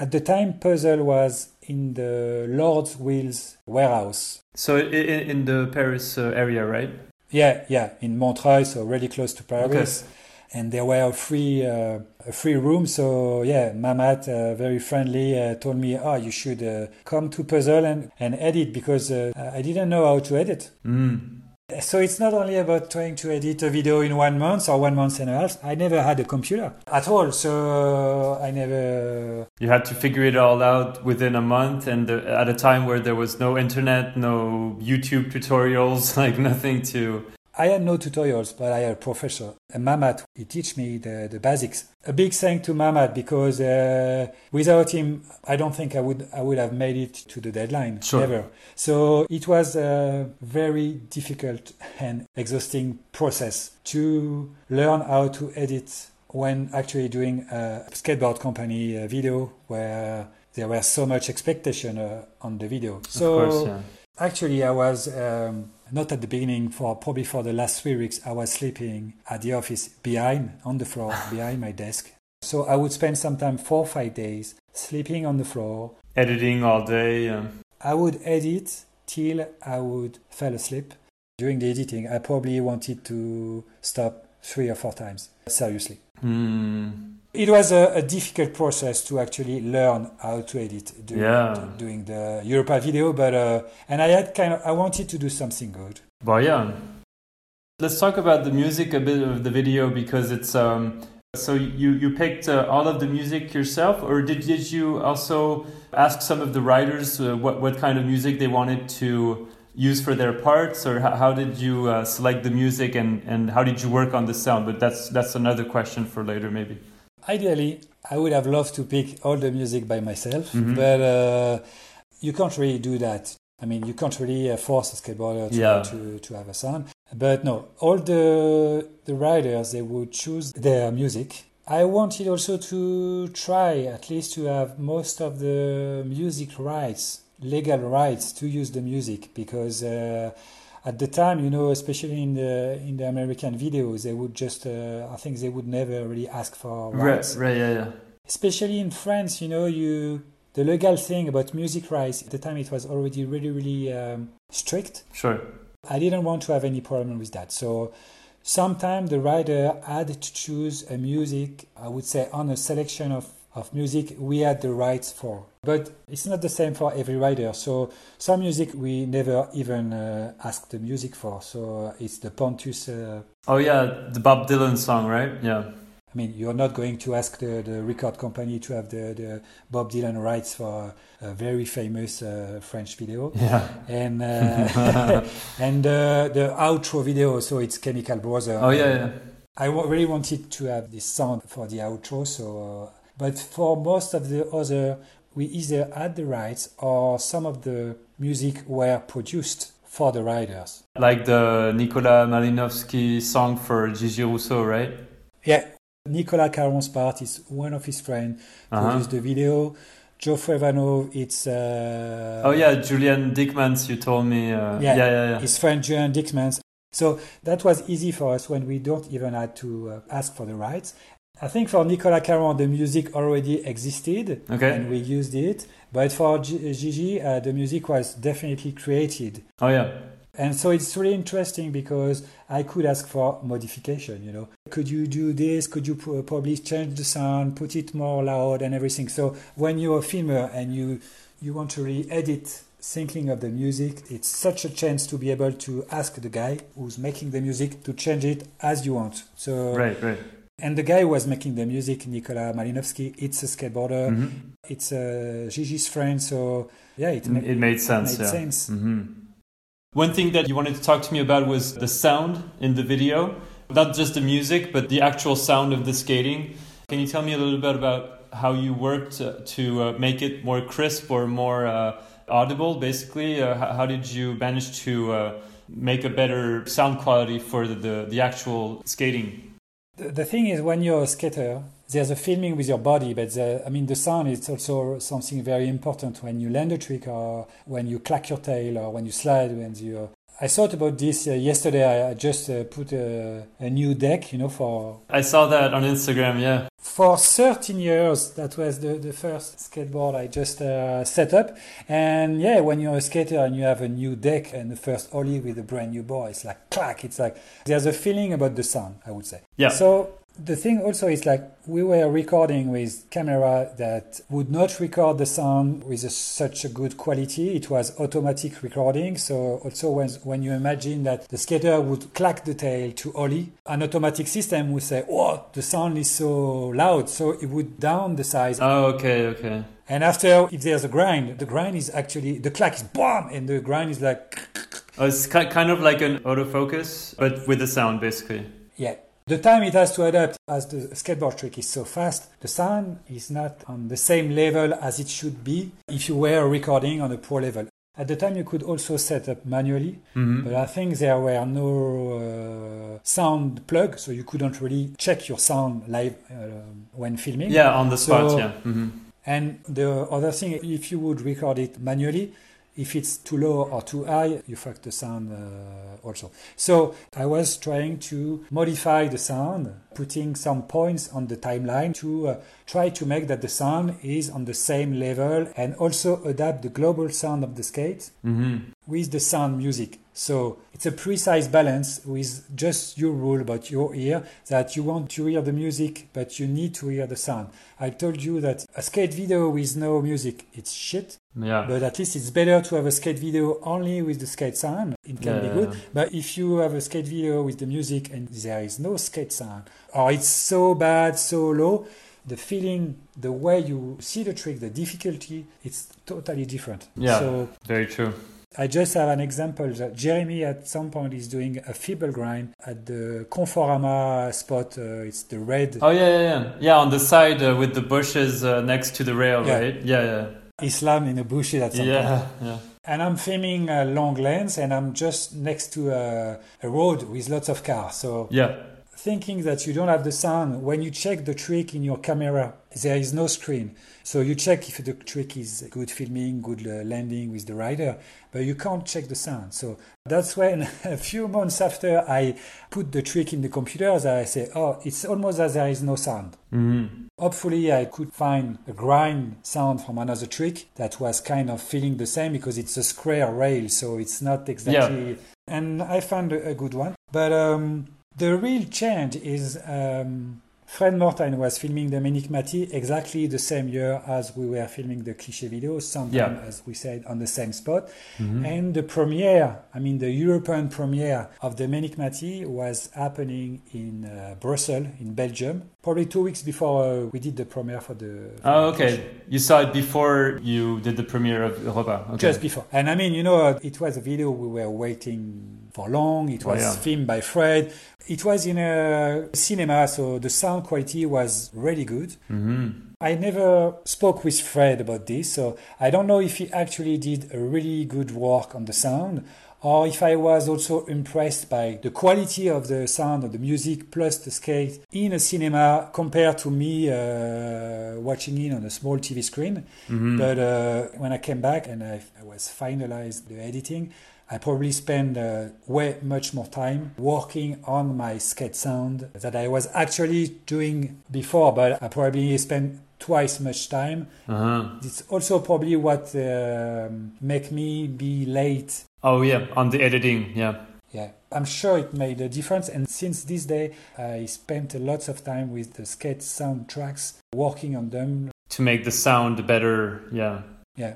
At the time, Puzzle was in the Lord's Wheels warehouse. So in, in the Paris uh, area, right? Yeah, yeah, in Montreuil, so really close to Paris. Okay. And there were a free, uh, a free room. So yeah, Mamat, uh, very friendly, uh, told me, "Oh, you should uh, come to Puzzle and, and edit because uh, I didn't know how to edit." Mm. So it's not only about trying to edit a video in one month or one month and a half. I never had a computer at all, so I never. You had to figure it all out within a month, and at a time where there was no internet, no YouTube tutorials, (laughs) like nothing to I had no tutorials, but I had a professor, a Mamat. He teach me the, the basics. A big thank to Mamat because uh, without him, I don't think I would I would have made it to the deadline. Sure. Never. So it was a very difficult and exhausting process to learn how to edit when actually doing a skateboard company video where there was so much expectation uh, on the video. So course, yeah. actually, I was. Um, not at the beginning for probably for the last three weeks i was sleeping at the office behind on the floor behind my desk so i would spend sometimes four or five days sleeping on the floor editing all day yeah. i would edit till i would fall asleep during the editing i probably wanted to stop three or four times seriously mm. It was a, a, difficult process to actually learn how to edit doing, yeah. doing the Europa video, but uh, and I had kind of I wanted to do something good. But yeah, let's talk about the music a bit of the video because it's um. So you you picked uh, all of the music yourself, or did did you also ask some of the writers uh, what what kind of music they wanted to use for their parts, or how, how did you uh, select the music and, and how did you work on the sound? But that's that's another question for later, maybe. Ideally, I would have loved to pick all the music by myself, Mhm. but uh, you can't really do that. I mean, you can't really uh, force a skateboarder to, Yeah. to, to have a sound. But no, all the the riders they would choose their music. I wanted also to try at least to have most of the music rights, legal rights to use the music because. Uh, at the time, you know, especially in the in the American videos, they would just, uh, I think, they would never really ask for rights Right, right, yeah, yeah. especially in France, you know, you the legal thing about music rights at the time it was already really, really um, strict. Sure. I didn't want to have any problem with that. So sometimes the writer had to choose a music, I would say, on a selection of, of music we had the rights for. But it's not the same for every writer. So some music we never even uh, asked the music for. So it's the Pontus. Uh, Oh yeah, the Bob Dylan song, right? Yeah. I mean, you're not going to ask the, the record company to have the, the Bob Dylan rights for a very famous uh, French video. Yeah. (laughs) And uh, (laughs) and uh, the outro video, so it's Chemical Brother. Oh yeah, yeah. I really wanted to have this sound for the outro, so uh, but for most of the other, we either had the rights or some of the music were produced for the writers. Like the Nicola Malinovsky song for Gigi Rousseau, right? Yeah, Nicolas Caron's part is one of his friends Uh-huh. produced the video. Geoffrey Vanov, it's uh, Oh yeah, Julian Dickmans, you told me. Uh, Yeah. yeah, yeah, yeah. his friend Julian Dixmans. So that was easy for us when we don't even had to uh, ask for the rights. I think for Nicolas Caron, the music already existed Okay. and we used it. But for G- Gigi, uh, the music was definitely created. Oh yeah. And so it's really interesting because I could ask for modification, you know. Could you do this? Could you pro- probably change the sound, put it more loud and everything? So when you're a filmer and you you want to re-edit thinking of the music, it's such a chance to be able to ask the guy who's making the music to change it as you want. So Right, right. And the guy who was making the music, Nikola Malinovsky, it's a skateboarder, Mhm. it's uh, Gigi's friend, so yeah, it, ma- It made sense. It made yeah. sense. hmm One thing that you wanted to talk to me about was the sound in the video, not just the music, but the actual sound of the skating. Can you tell me a little bit about how you worked uh, to uh, make it more crisp or more uh, audible? Basically, uh, how, how did you manage to uh, make a better sound quality for the, the, the actual skating? The, thing is, when you're a skater, there's a filming with your body, but the, I mean, the sound is also something very important when you land a trick or when you clack your tail or when you slide. When you, I thought about this uh, yesterday. I, just uh, put a, a new deck, you know, for I saw that on Instagram. Yeah. for 13 years. That was the, the first skateboard I just uh, set up. And yeah, when you're a skater and you have a new deck and the first ollie with a brand new board, it's like clack. It's like there's a feeling about the sound, I would say. Yeah. So the thing also is like we were recording with camera that would not record the sound with a, such a good quality. It was automatic recording. So also when when you imagine that the skater would clack the tail to ollie, an automatic system would say, "Oh, the sound is so loud," so it would down the size. Oh, okay, okay. And after, if there's a grind, the grind is actually the clack is bomb, and the grind is like Oh, it's ki- kind of like an autofocus, but with the sound, basically. Yeah. The time it has to adapt as the skateboard trick is so fast, the sound is not on the same level as it should be if you were recording on a poor level. At the time, you could also set up manually, hmm but I think there were no uh, sound plug, so you couldn't really check your sound live uh, when filming. Yeah, on the spot. So- yeah. hmm And the other thing, if you would record it manually, if it's too low or too high, you fuck the sound uh, also. So I was trying to modify the sound, putting some points on the timeline to uh, try to make that the sound is on the same level and also adapt the global sound of the skate hmm with the sound music. So it's a precise balance with just your rule about your ear that you want to hear the music, but you need to hear the sound. I told you that a skate video with no music, it's shit, Yeah. but at least it's better to have a skate video only with the skate sound. It can be Yeah. good. But if you have a skate video with the music and there is no skate sound, or it's so bad, so low, the feeling, the way you see the trick, the difficulty, it's totally different. Yeah. So Very true. I just have an example that Jeremy at some point is doing a feeble grind at the Conforama spot. Uh, it's the red. Oh yeah, yeah, yeah. Yeah, on the side uh, with the bushes uh, next to the rail, Yeah. right? Yeah, yeah. Islam in the bushes at some point. Yeah, yeah. And I'm filming a long lens, and I'm just next to a, a road with lots of cars. So Yeah. thinking that you don't have the sound, when you check the trick in your camera, there is no screen. So you check if the trick is good filming, good uh, landing with the rider, but you can't check the sound. So that's when (laughs) a few months after I put the trick in the computer, that I say, oh, it's almost as there is no sound. hmm Hopefully, I could find a grind sound from another trick that was kind of feeling the same because it's a square rail, so it's not exactly. Yeah. And I found a, a good one. But um, the real change is um, Fred Mortagne was filming the Menikmati exactly the same year as we were filming the cliche video, sometime, Yeah. as we said, on the same spot. And the premiere, I mean, the European premiere of the Menikmati was happening in uh, Brussels, in Belgium, probably two weeks before uh, we did the premiere for the. for Oh, the okay. You saw it before you did the premiere of Europa. Okay. Just before. And I mean, you know, uh, it was a video we were waiting for long. It Oh, was yeah. filmed by Fred. It was in a cinema, so the sound quality was really good. hmm I never spoke with Fred about this, so I don't know if he actually did a really good work on the sound or if I was also impressed by the quality of the sound of the music plus the skate in a cinema compared to me uh, watching it on a small TV screen. hmm But uh, when I came back and I, I was finalized the editing, I probably spend uh, way much more time working on my skate sound that I was actually doing before, but I probably spent twice much time. Uh-huh. It's also probably what um make me be late. Oh yeah, on the editing. Yeah. Yeah, I'm sure it made a difference. And since this day, I spent lots of time with the skate soundtracks, working on them. To make the sound better. Yeah. Yeah.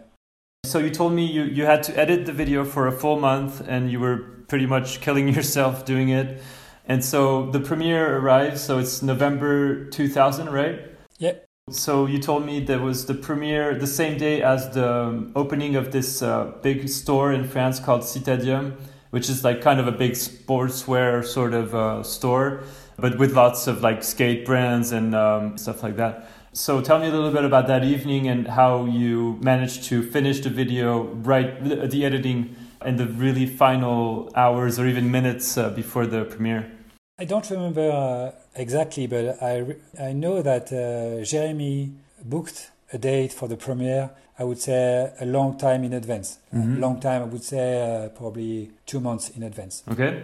So you told me you, you had to edit the video for a full month and you were pretty much killing (laughs) yourself doing it. And so the premiere arrives, so it's November 2000, right? Yeah. So you told me there was the premiere the same day as the opening of this uh, big store in France called Citadium, which is like kind of a big sportswear sort of uh, store, but with lots of like skate brands and um, stuff like that. So tell me a little bit about that evening and how you managed to finish the video, right, the, editing in the really final hours or even minutes uh, before the premiere. I don't remember uh, exactly, but I, I know that uh, Jeremy booked a date for the premiere, I would say a long time in advance. Mhm. A long time, I would say uh, probably two months in advance. Okay.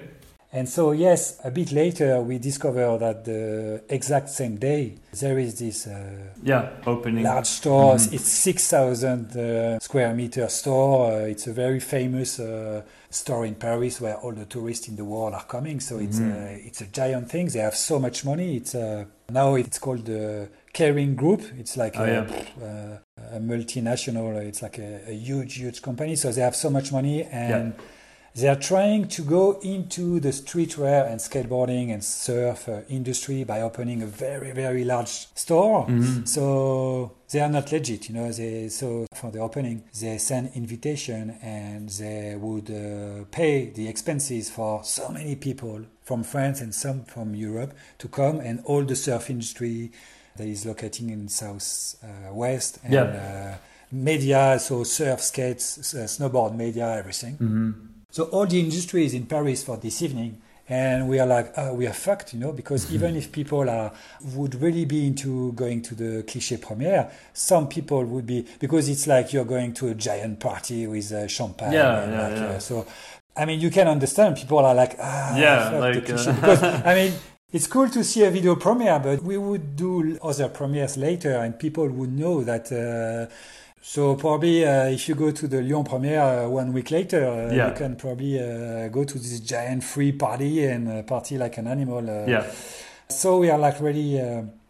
And so, yes, a bit later, we discover that the exact same day, there is this uh, Yeah, opening. large store. Mhm. It's 6,000 uh, square meter store. Uh, it's a very famous uh, store in Paris where all the tourists in the world are coming. So it's Mhm. uh, it's a giant thing. They have so much money. It's uh, now it's called the Kering Group. It's like Oh, a, yeah. uh, a multinational. It's like a, a huge, huge company. So they have so much money and. They are trying to go into the streetwear and skateboarding and surf uh, industry by opening a very, very large store. Mhm. So they are not legit, you know. They so for the opening, they send invitation and they would uh, pay the expenses for so many people from France and some from Europe to come, and all the surf industry that is locating in south uh, west and Yeah. uh, media, so surf, skates, uh, snowboard media, everything. Mhm. So all the industry is in Paris for this evening, and we are like, oh, we are fucked, you know, because even if people are would really be into going to the cliché premiere, some people would be because it's like you're going to a giant party with uh, champagne. Yeah, and yeah, like, yeah. uh, so, I mean, you can understand people are like, ah, Yeah, like, uh, because (laughs) I mean. It's cool to see a video premiere, but we would do other premieres later, and people would know that. So probably, uh, if you go to the Lyon premiere uh, one week later, uh, Yeah. you can probably uh, go to this giant free party and uh, party like an animal. Uh, Yeah. So we are like really,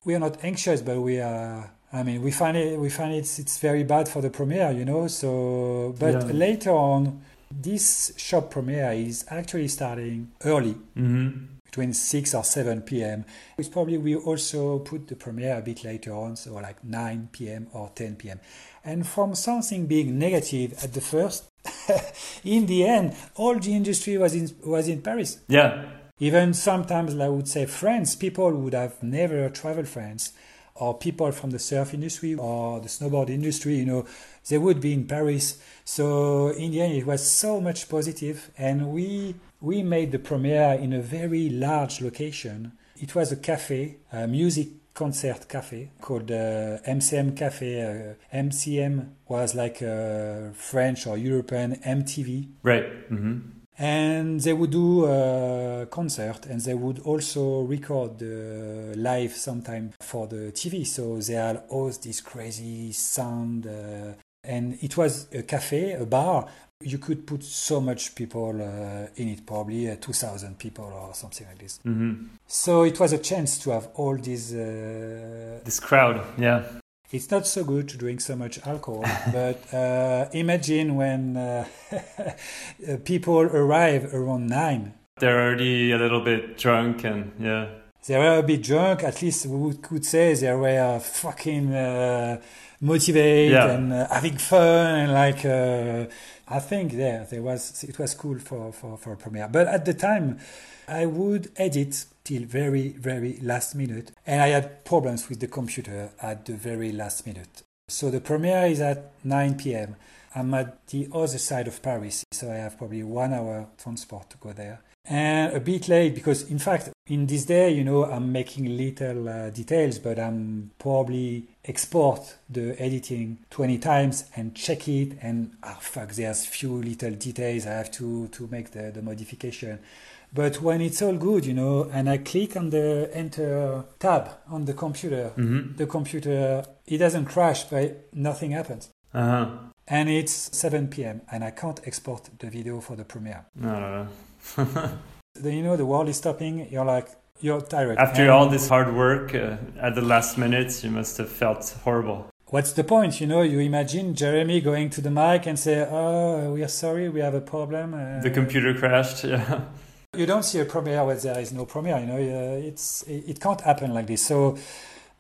we are not anxious, but we are. I mean, we find it. We find it's it's very bad for the premiere, you know. So, but Yeah. later on, this shop premiere is actually starting early hmm between 6 or 7 p.m. It's probably we also put the premiere a bit later on, so like 9 p.m. or 10 p.m. And from something being negative at the first, (laughs) in the end, all the industry was in was in Paris. Yeah. Even sometimes, I would say, France, people would have never traveled France, or people from the surf industry or the snowboard industry, you know, they would be in Paris. So in the end, it was so much positive, and we we made the premiere in a very large location. It was a cafe, a music concert cafe called uh, MCM Cafe. Uh, MCM was like a French or European MTV. Right. Mm-hmm. And they would do a concert and they would also record uh, live sometime for the TV. So they had all this crazy sound. Uh, and it was a cafe, a bar. You could put so much people uh, in it, probably uh, 2,000 people or something like this. Mm-hmm. So it was a chance to have all these. Uh, this crowd, yeah. It's not so good to drink so much alcohol, (laughs) but uh, imagine when (laughs) uh, people arrive around nine. They're already a little bit drunk and yeah. They were a bit drunk, at least we could say they were fucking motivated Yeah. and uh, having fun and like uh, I think yeah, there was it was cool for, for, for a premiere. But at the time I would edit till very, very last minute and I had problems with the computer at the very last minute. So the premiere is at 9 p.m. I'm at the other side of Paris, so I have probably one hour transport to go there. And a bit late because, in fact, in this day, you know, I'm making little uh, details, but I'm probably export the editing 20 times and check it. And ah, fuck, there's few little details I have to to make the, the modification. But when it's all good, you know, and I click on the enter tab on the computer, Mm-hmm. the computer it doesn't crash, but nothing happens. Uh-huh. And it's 7 p.m. and I can't export the video for the premiere. No, don't know. Then you know the world is stopping. You're like you're tired. After And all this hard work uh, at the last minute, you must have felt horrible. what's the point? You know, you imagine Jeremy going to the mic and say, "Oh, we are sorry, we have a problem." Uh, The computer crashed. (laughs) Yeah. you don't see a premiere where there is no premiere. You know, uh, it's it, it can't happen like this. So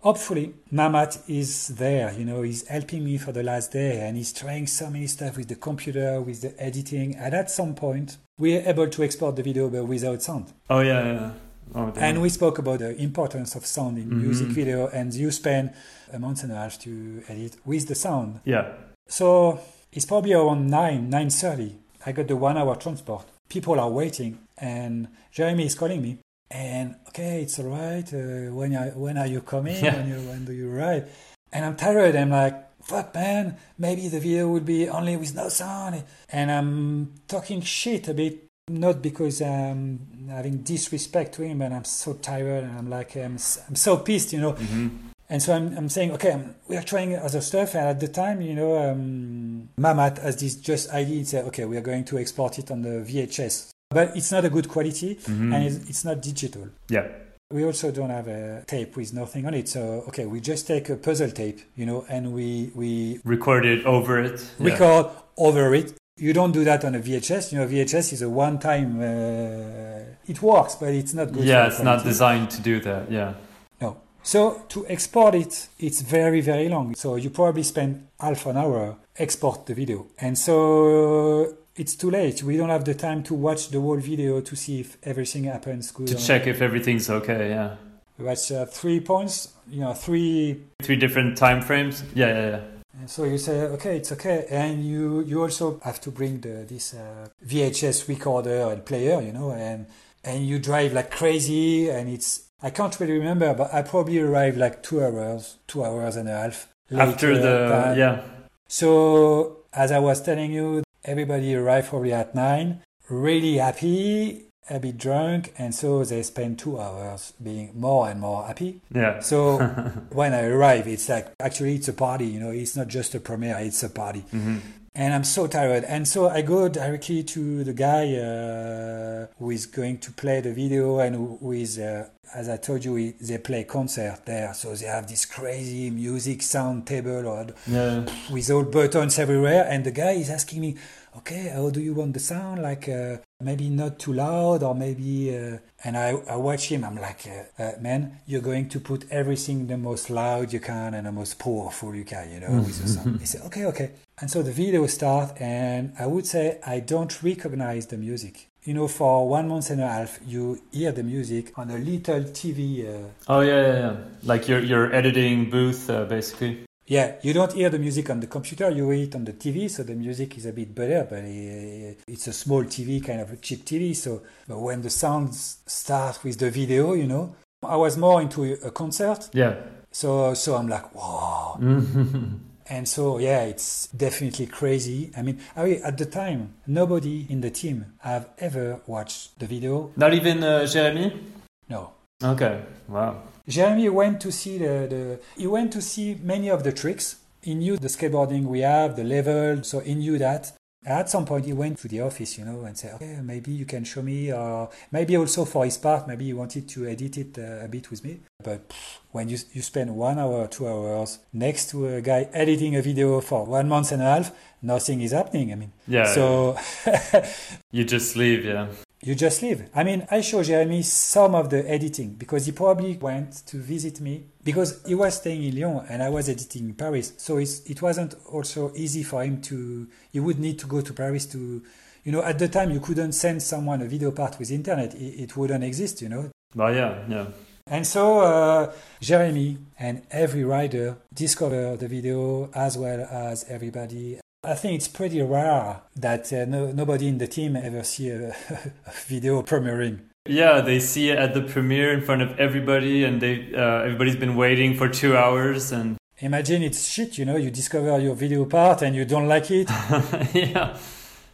hopefully Mamat is there. You know, he's helping me for the last day, and he's trying so many stuff with the computer, with the editing. And at some point, we're able to export the video, but without sound. Oh yeah. yeah. Oh. And we spoke about the importance of sound in music Mhm. video, and you spend a month and a half to edit with the sound. yeah. So it's probably around nine, nine thirty. I got the one-hour transport. People are waiting, and Jeremy is calling me. And okay, it's all right. Uh, when are when are you coming? Yeah. When you when do you arrive? And I'm tired. I'm like, fuck, man. Maybe the video would be only with no sound. And I'm talking shit a bit, not because I'm having disrespect to him, but I'm so tired and I'm like, I'm, I'm so pissed, you know. hmm And so I'm, I'm saying, okay, um, we are trying other stuff. And at the time, you know, um, Mamat has this just idea. and said, okay, we are going to export it on the VHS. But it's not a good quality Mhm. and it's, it's not digital. Yeah. We also don't have a tape with nothing on it. So, okay, we just take a puzzle tape, you know, and we, we record it over it. Yeah. record over it. You don't do that on a VHS. You know, VHS is a one time, uh, it works, but it's not good. Yeah, it's not designed to do that. Yeah. No. So to export it, it's very, very long. So you probably spend half an hour export the video. And so it's too late. We don't have the time to watch the whole video to see if everything happens good. To check if everything's okay. Yeah. We watch uh, three points, you know, three. Three different time frames. Yeah, yeah, yeah. And so you say, okay, it's okay. And you, you also have to bring the, this uh, VHS recorder and player, you know, and, and you drive like crazy. And it's, I can't really remember, but I probably arrived like two hours, two hours and a half. After the yeah. So, as I was telling you, everybody arrived probably at nine, really happy, a bit drunk, and so they spend two hours being more and more happy. Yeah. So, (laughs) when I arrive, it's like actually it's a party, you know, it's not just a premiere, it's a party. hmm And I'm so tired. And so I go directly to the guy uh, who is going to play the video and who, who is, uh, as I told you, they play concert there. So they have this crazy music sound table or Yeah. with all buttons everywhere. And the guy is asking me, okay, how do you want the sound? Like uh, maybe not too loud or maybe uh, and I, I watch him i'm like uh, uh, man you're going to put everything the most loud you can and the most powerful you can you know with the song he said okay okay and so the video start and i would say i don't recognize the music you know for one month and a half you hear the music on a little tv uh, Oh yeah, yeah, yeah. Like your your editing booth, uh, basically. Yeah, you don't hear the music on the computer, you hear it on the TV, so the music is a bit better, but uh, it's a small TV, kind of a cheap TV. So but when the sounds start with the video, you know, I was more into a concert, Yeah. so so I'm like, wow. (laughs) And so yeah, it's definitely crazy. I mean, I mean, at the time, nobody in the team have ever watched the video. Not even uh, Jeremy. No, Okay. Wow. Jeremy went to see the, the he went to see many of the tricks. He knew the skateboarding we have, the level, so he knew that. At some point, he went to the office, you know, and said, "Okay, maybe you can show me." Or maybe also for his part, maybe he wanted to edit it uh, a bit with me. But pff, when you you spend one hour, two hours next to a guy editing a video for one month and a half, nothing is happening. I mean, Yeah. so (laughs) You just leave. Yeah. You just leave. I mean, I show Jeremy some of the editing because he probably went to visit me because he was staying in Lyon and I was editing in Paris. So it's, it wasn't also easy for him to, he would need to go to Paris to, you know, at the time you couldn't send someone a video part with internet. It, it wouldn't exist, you know. Well, yeah, yeah. And so uh, Jeremy and every rider discover the video as well as everybody. I think it's pretty rare that uh, no, nobody in the team ever see a, (laughs) a video premiering. Yeah, they see it at the premiere in front of everybody, and they uh, everybody's been waiting for two hours, and (laughs) Imagine it's shit, you know, you discover your video part and you don't like it. (laughs) yeah,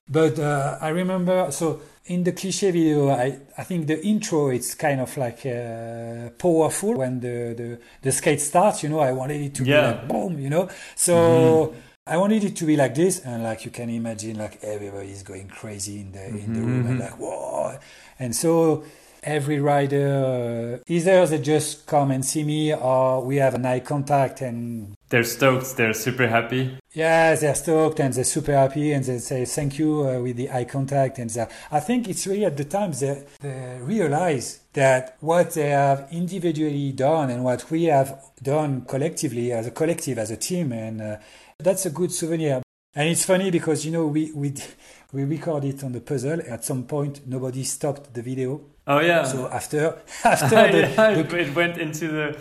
But uh, I remember, so in the cliche video, I, I think the intro it's kind of like uh, powerful when the, the, the skate starts, you know, I wanted it to Yeah. be like boom, you know. So I wanted it to be like this, and like you can imagine, like everybody's going crazy in the in the room, and like whoa. And so every rider, uh, either they just come and see me, or we have an eye contact and they're stoked. They're super happy. yeah, they're stoked and they're super happy and they say thank you uh, with the eye contact. And they- I think it's really at the time they, they realize that what they have individually done and what we have done collectively as a collective, as a team, and uh, that's a good souvenir. And it's funny because you know we we (laughs) we record it on the puzzle. At some point, nobody stopped the video. Oh yeah. So after (laughs) (laughs) after the, yeah, the it, it went into the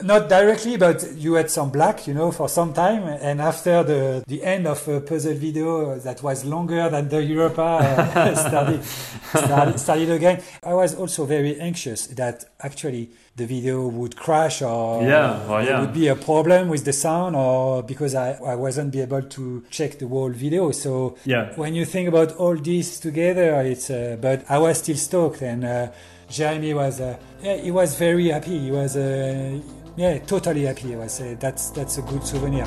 not directly, but you had some black, you know, for some time. And after the, the end of a puzzle video that was longer than the Europa uh, started, started, started again, I was also very anxious that actually the video would crash or Yeah, well, there yeah. would be a problem with the sound or because I, I wasn't be able to check the whole video. So yeah. when you think about all this together, it's uh, but I was still stoked, and uh, Jeremy was uh, yeah, he was very happy. He was uh, yeah, totally happy. I uh, that's that's a good souvenir.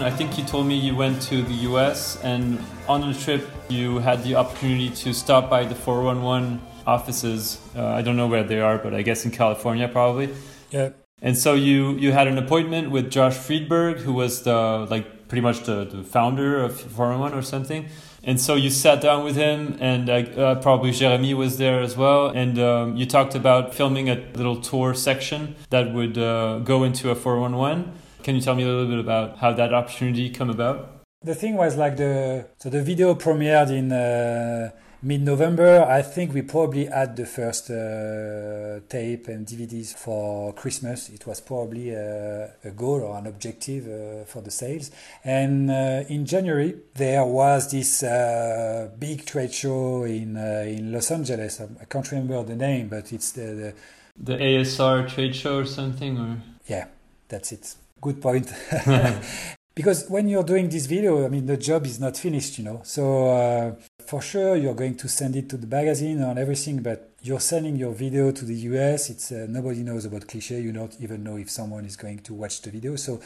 I think you told me you went to the US and on the trip you had the opportunity to stop by the 411 offices. Uh, I don't know where they are, but I guess in California probably. Yeah, And so you you had an appointment with Josh Friedberg, who was the like pretty much the, the founder of 411 or something. And so you sat down with him, and uh, uh, probably Jeremy was there as well. And um, you talked about filming a little tour section that would uh, go into a 411. Can you tell me a little bit about how that opportunity came about? the thing was like the so the video premiered in uh, mid-November. I think we probably had the first uh, tape and DVDs for Christmas. It was probably a, a goal or an objective uh, for the sales. And uh, in January there was this uh, big trade show in uh, in Los Angeles. I can't remember the name, but it's the, the The ASR trade show or something, or yeah, that's it. Good point. (laughs) (laughs) because when you're doing this video, I mean, the job is not finished, you know. So uh, for sure, you're going to send it to the magazine and everything, but you're sending your video to the US. It's uh, nobody knows about cliche. You don't even know if someone is going to watch the video. So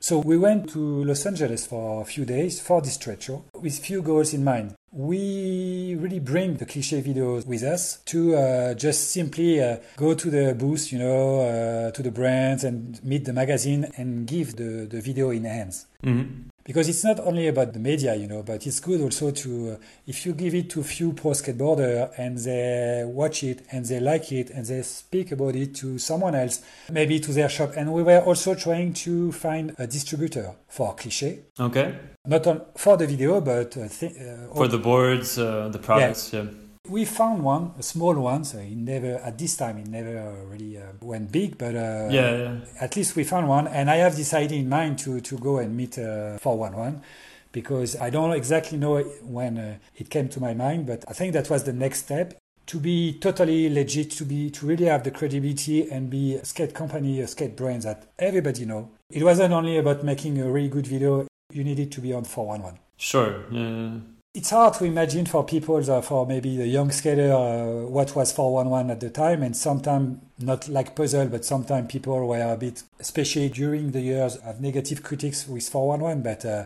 So we went to Los Angeles for a few days for this trade show with few goals in mind. We really bring the cliche videos with us to uh, just simply uh, go to the booth, you know, uh, to the brands and meet the magazine and give the, the video in hands. Mm-hmm because it's not only about the media, you know, but it's good also to uh, if you give it to a few pro skateboarder and they watch it and they like it and they speak about it to someone else, maybe to their shop. And we were also trying to find a distributor for Cliche. Okay. Not on, for the video, but uh, th- uh, for the boards, uh, the products. Yeah. yeah. We found one, a small one, so it never, at this time, it never really uh, went big, but uh, yeah, yeah, at least we found one. And I have this idea in mind to, to go and meet uh, 411 because I don't exactly know when uh, it came to my mind, but I think that was the next step to be totally legit, to be to really have the credibility and be a skate company, a skate brand that everybody know. It wasn't only about making a really good video; you needed to be on 411. Sure. Yeah. It's hard to imagine for people, for maybe the young skater, uh, what was 411 at the time. And sometimes, not like puzzle, but sometimes people were a bit, especially during the years, have negative critics with 411. But uh,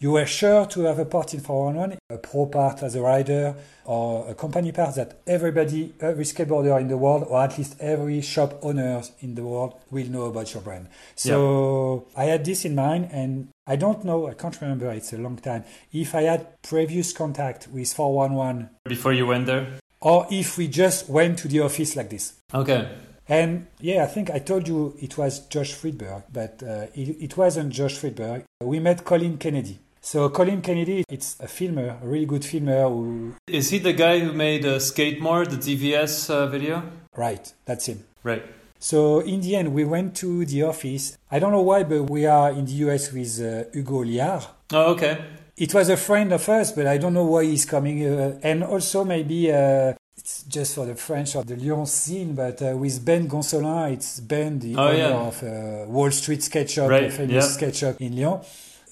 you were sure to have a part in 411, a pro part as a rider, or a company part that everybody, every skateboarder in the world, or at least every shop owners in the world will know about your brand. So yeah. I had this in mind and I don't know, I can't remember, it's a long time, if I had previous contact with 411. Before you went there? Or if we just went to the office like this. Okay. And yeah, I think I told you it was Josh Friedberg, but uh, it, it wasn't Josh Friedberg. We met Colin Kennedy. So Colin Kennedy, it's a filmer, a really good filmer. Who... Is he the guy who made uh, Skate More, the DVS uh, video? Right, that's him. Right. So in the end, we went to the office. I don't know why, but we are in the US with uh, Hugo Liard. Oh, okay. It was a friend of us, but I don't know why he's coming. Uh, and also maybe uh, it's just for the French or the Lyon scene, but uh, with Ben Gonsolin, it's Ben, the oh, owner yeah. of uh, Wall Street Skate Shop, right. a famous yeah. shop in Lyon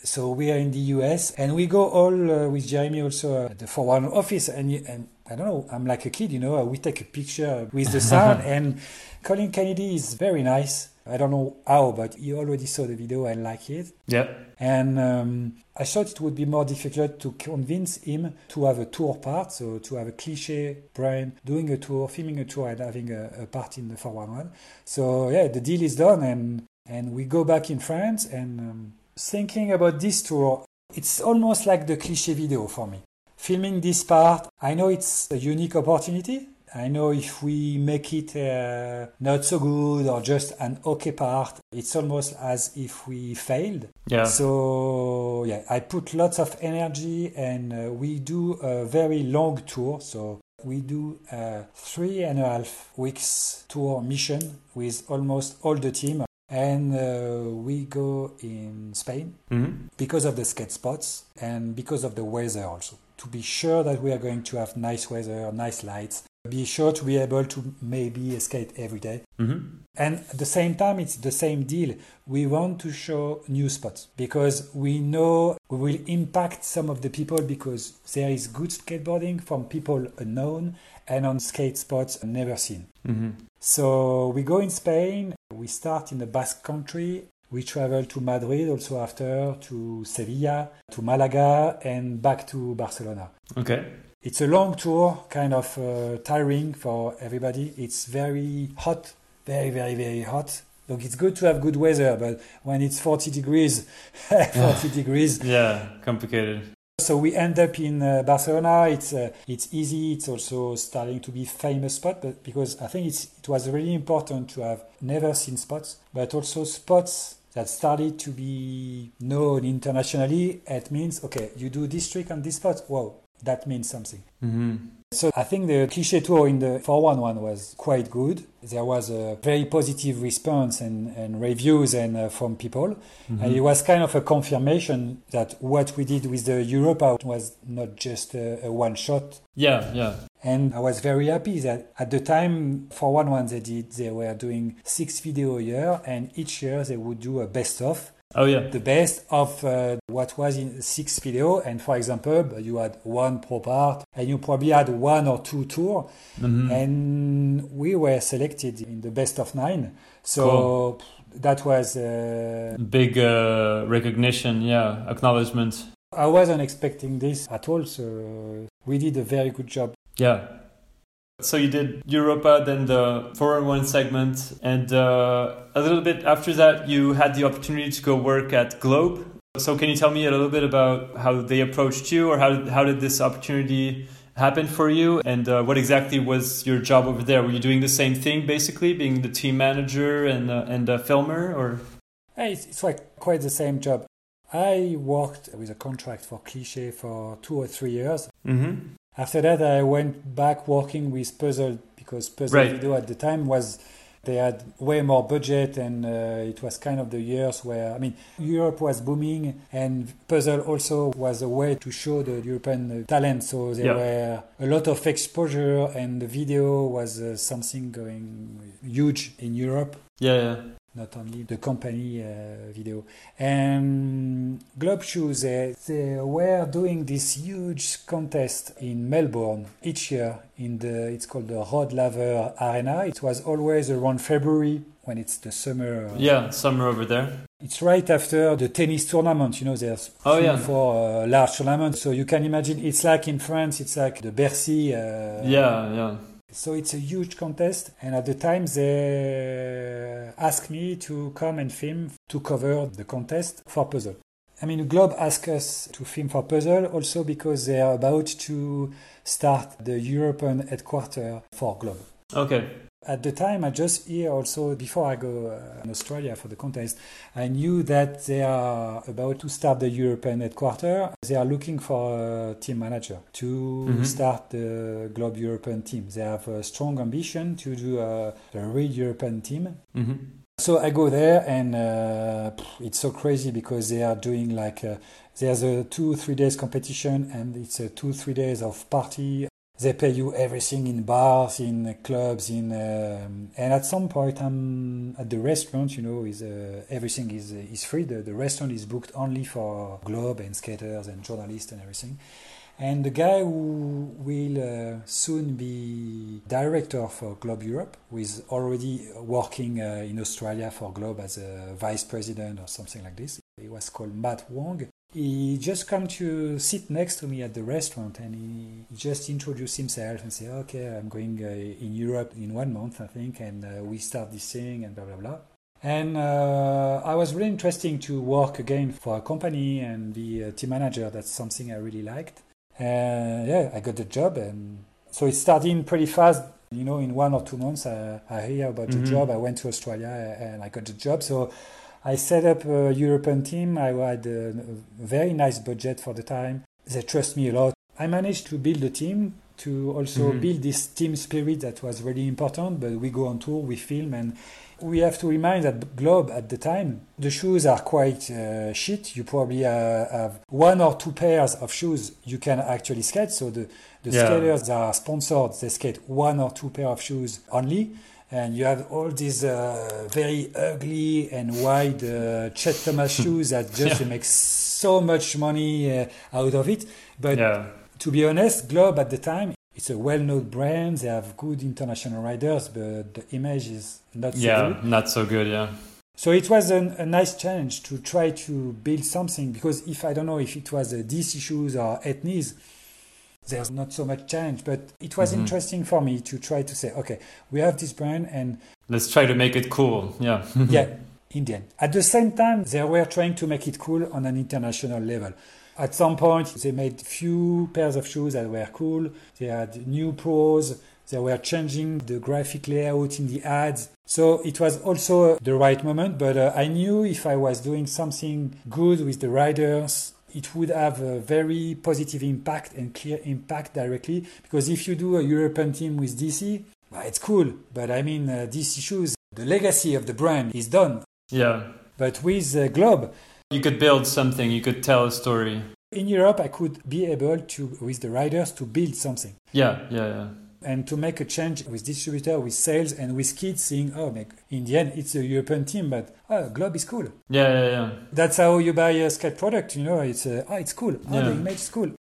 so we are in the US and we go all uh, with Jeremy also at the 411 office and, and I don't know, I'm like a kid, you know, we take a picture with the sound (laughs) and Colin Kennedy is very nice. I don't know how, but he already saw the video and like it. Yeah. And um, I thought it would be more difficult to convince him to have a tour part, so to have a cliche brand doing a tour, filming a tour, and having a, a part in the 411. So yeah, the deal is done, and and we go back in France and. Um, thinking about this tour, it's almost like the cliche video for me. Filming this part, I know it's a unique opportunity. I know if we make it uh, not so good or just an okay part, it's almost as if we failed. Yeah. So yeah, I put lots of energy, and uh, we do a very long tour. So we do a three and a half weeks tour mission with almost all the team and uh, we go in Spain mm-hmm. because of the skate spots and because of the weather also to be sure that we are going to have nice weather, nice lights. Be sure to be able to maybe skate every day. Mm-hmm. And at the same time, it's the same deal. We want to show new spots because we know we will impact some of the people because there is good skateboarding from people unknown and on skate spots never seen. Mm-hmm. So we go in Spain, we start in the Basque country. We travel to Madrid also after, to Sevilla, to Malaga, and back to Barcelona. Okay. It's a long tour, kind of uh, tiring for everybody. It's very hot, very, very, very hot. Look, it's good to have good weather, but when it's 40 degrees, (laughs) 40 (laughs) degrees. Yeah, complicated. So we end up in uh, Barcelona. It's uh, it's easy. It's also starting to be famous spot, but because I think it's it was really important to have never seen spots, but also spots that started to be known internationally. It means okay, you do this trick on this spot. Wow, that means something. Mm-hmm. So I think the cliche tour in the 411 was quite good. There was a very positive response and, and reviews and uh, from people. Mm-hmm. And it was kind of a confirmation that what we did with the Europa was not just a, a one shot. Yeah, yeah. And I was very happy that at the time, 411 they did, they were doing six video a year and each year they would do a best of Oh yeah. The best of uh, what was in six video, and for example, you had one pro part, and you probably had one or two tour, mm-hmm. and we were selected in the best of nine. So cool. that was uh, big uh, recognition, yeah, acknowledgement. I wasn't expecting this at all, so we did a very good job. Yeah. So you did Europa, then the 411 segment, and uh, a little bit after that, you had the opportunity to go work at Globe. So can you tell me a little bit about how they approached you, or how how did this opportunity happen for you, and uh, what exactly was your job over there? Were you doing the same thing, basically, being the team manager and uh, and a filmer, or? It's like quite the same job. I worked with a contract for Cliche for two or three years. Mm-hmm. After that, I went back working with Puzzle because Puzzle Right. Video at the time was they had way more budget and uh, it was kind of the years where I mean Europe was booming and Puzzle also was a way to show the European uh, talent. So there Yeah. were a lot of exposure and the video was uh, something going huge in Europe Yeah, yeah. Not only the company uh, video. And Globe Shoes, they, they were doing this huge contest in Melbourne each year in the, it's called the Rod Laver Arena. It was always around February when it's the summer. uh, Yeah, summer over there. It's right after the tennis tournament, you know, there's Oh, yeah. four uh, large tournaments. So you can imagine it's like in France, it's like the Bercy. Uh, Yeah, yeah. So it's a huge contest, and at the time they asked me to come and film to cover the contest for Puzzle. I mean, Globe asked us to film for Puzzle also because they are about to start the European headquarters for Globe. Okay. At the time, I just hear also before I go uh, in Australia for the contest, I knew that they are about to start the European headquarters. They are looking for a team manager to Mhm. start the Globe European team. They have a strong ambition to do a, a real European team. Mm-hmm. So I go there and uh, it's so crazy because they are doing like uh there's a two three days competition and it's a two three days of party. They pay you everything in bars, in clubs, in um, and at some point I'm at the restaurant. You know, is uh, everything is is free. The, the restaurant is booked only for Globe and skaters and journalists and everything. And the guy who will uh, soon be director for Globe Europe, who is already working uh, in Australia for Globe as a vice president or something like this, he was called Matt Wong. He just come to sit next to me at the restaurant and he just introduced himself and say, "Okay, I'm going uh, in Europe in one month, I think, and uh, we start this thing and blah blah blah." And uh, I was really interesting to work again for a company and be a team manager. That's something I really liked. And yeah, I got the job, and so it started pretty fast. You know, in one or two months, I, I hear about Mhm. the job. I went to Australia and I got the job. So I set up a European team. I had a very nice budget for the time. They trust me a lot. I managed to build a team to also Mhm. build this team spirit that was really important. But we go on tour, we film, and we have to remind that Globe at the time, the shoes are quite uh, shit. You probably uh, have one or two pairs of shoes you can actually skate. So the, the Yeah. skaters are sponsored, they skate one or two pair of shoes only. And you have all these uh, very ugly and wide uh, Chet Thomas shoes that just Yeah. make so much money uh, out of it. But Yeah. to be honest, Globe at the time, it's a well-known brand. They have good international riders, but the image is not so Yeah, good. not so good, yeah. So it was an, a nice challenge to try to build something because if I don't know if it was a DC shoes or Etnies, there's not so much challenge. But it was Mhm. interesting for me to try to say, okay, we have this brand and Let's try to make it cool, yeah. (laughs) yeah, Indian. At the same time, they were trying to make it cool on an international level. At some point, they made few pairs of shoes that were cool. They had new pros. They were changing the graphic layout in the ads. So it was also the right moment. But uh, I knew if I was doing something good with the riders, it would have a very positive impact and clear impact directly. Because if you do a European team with DC, well, it's cool. But I mean, uh, DC shoes, the legacy of the brand is done. Yeah. But with uh, Globe, You could build something, you could tell a story. in Europe, I could be able to, with the riders, to build something Yeah, yeah, yeah. And to make a change with distributor, with sales, and with kids seeing, oh, make, in the end, it's a European team, but oh, Globe is cool. Yeah, yeah, yeah. That's how you buy a skate product, you know. It's uh, oh, it's cool. Oh, Yeah. the image is cool.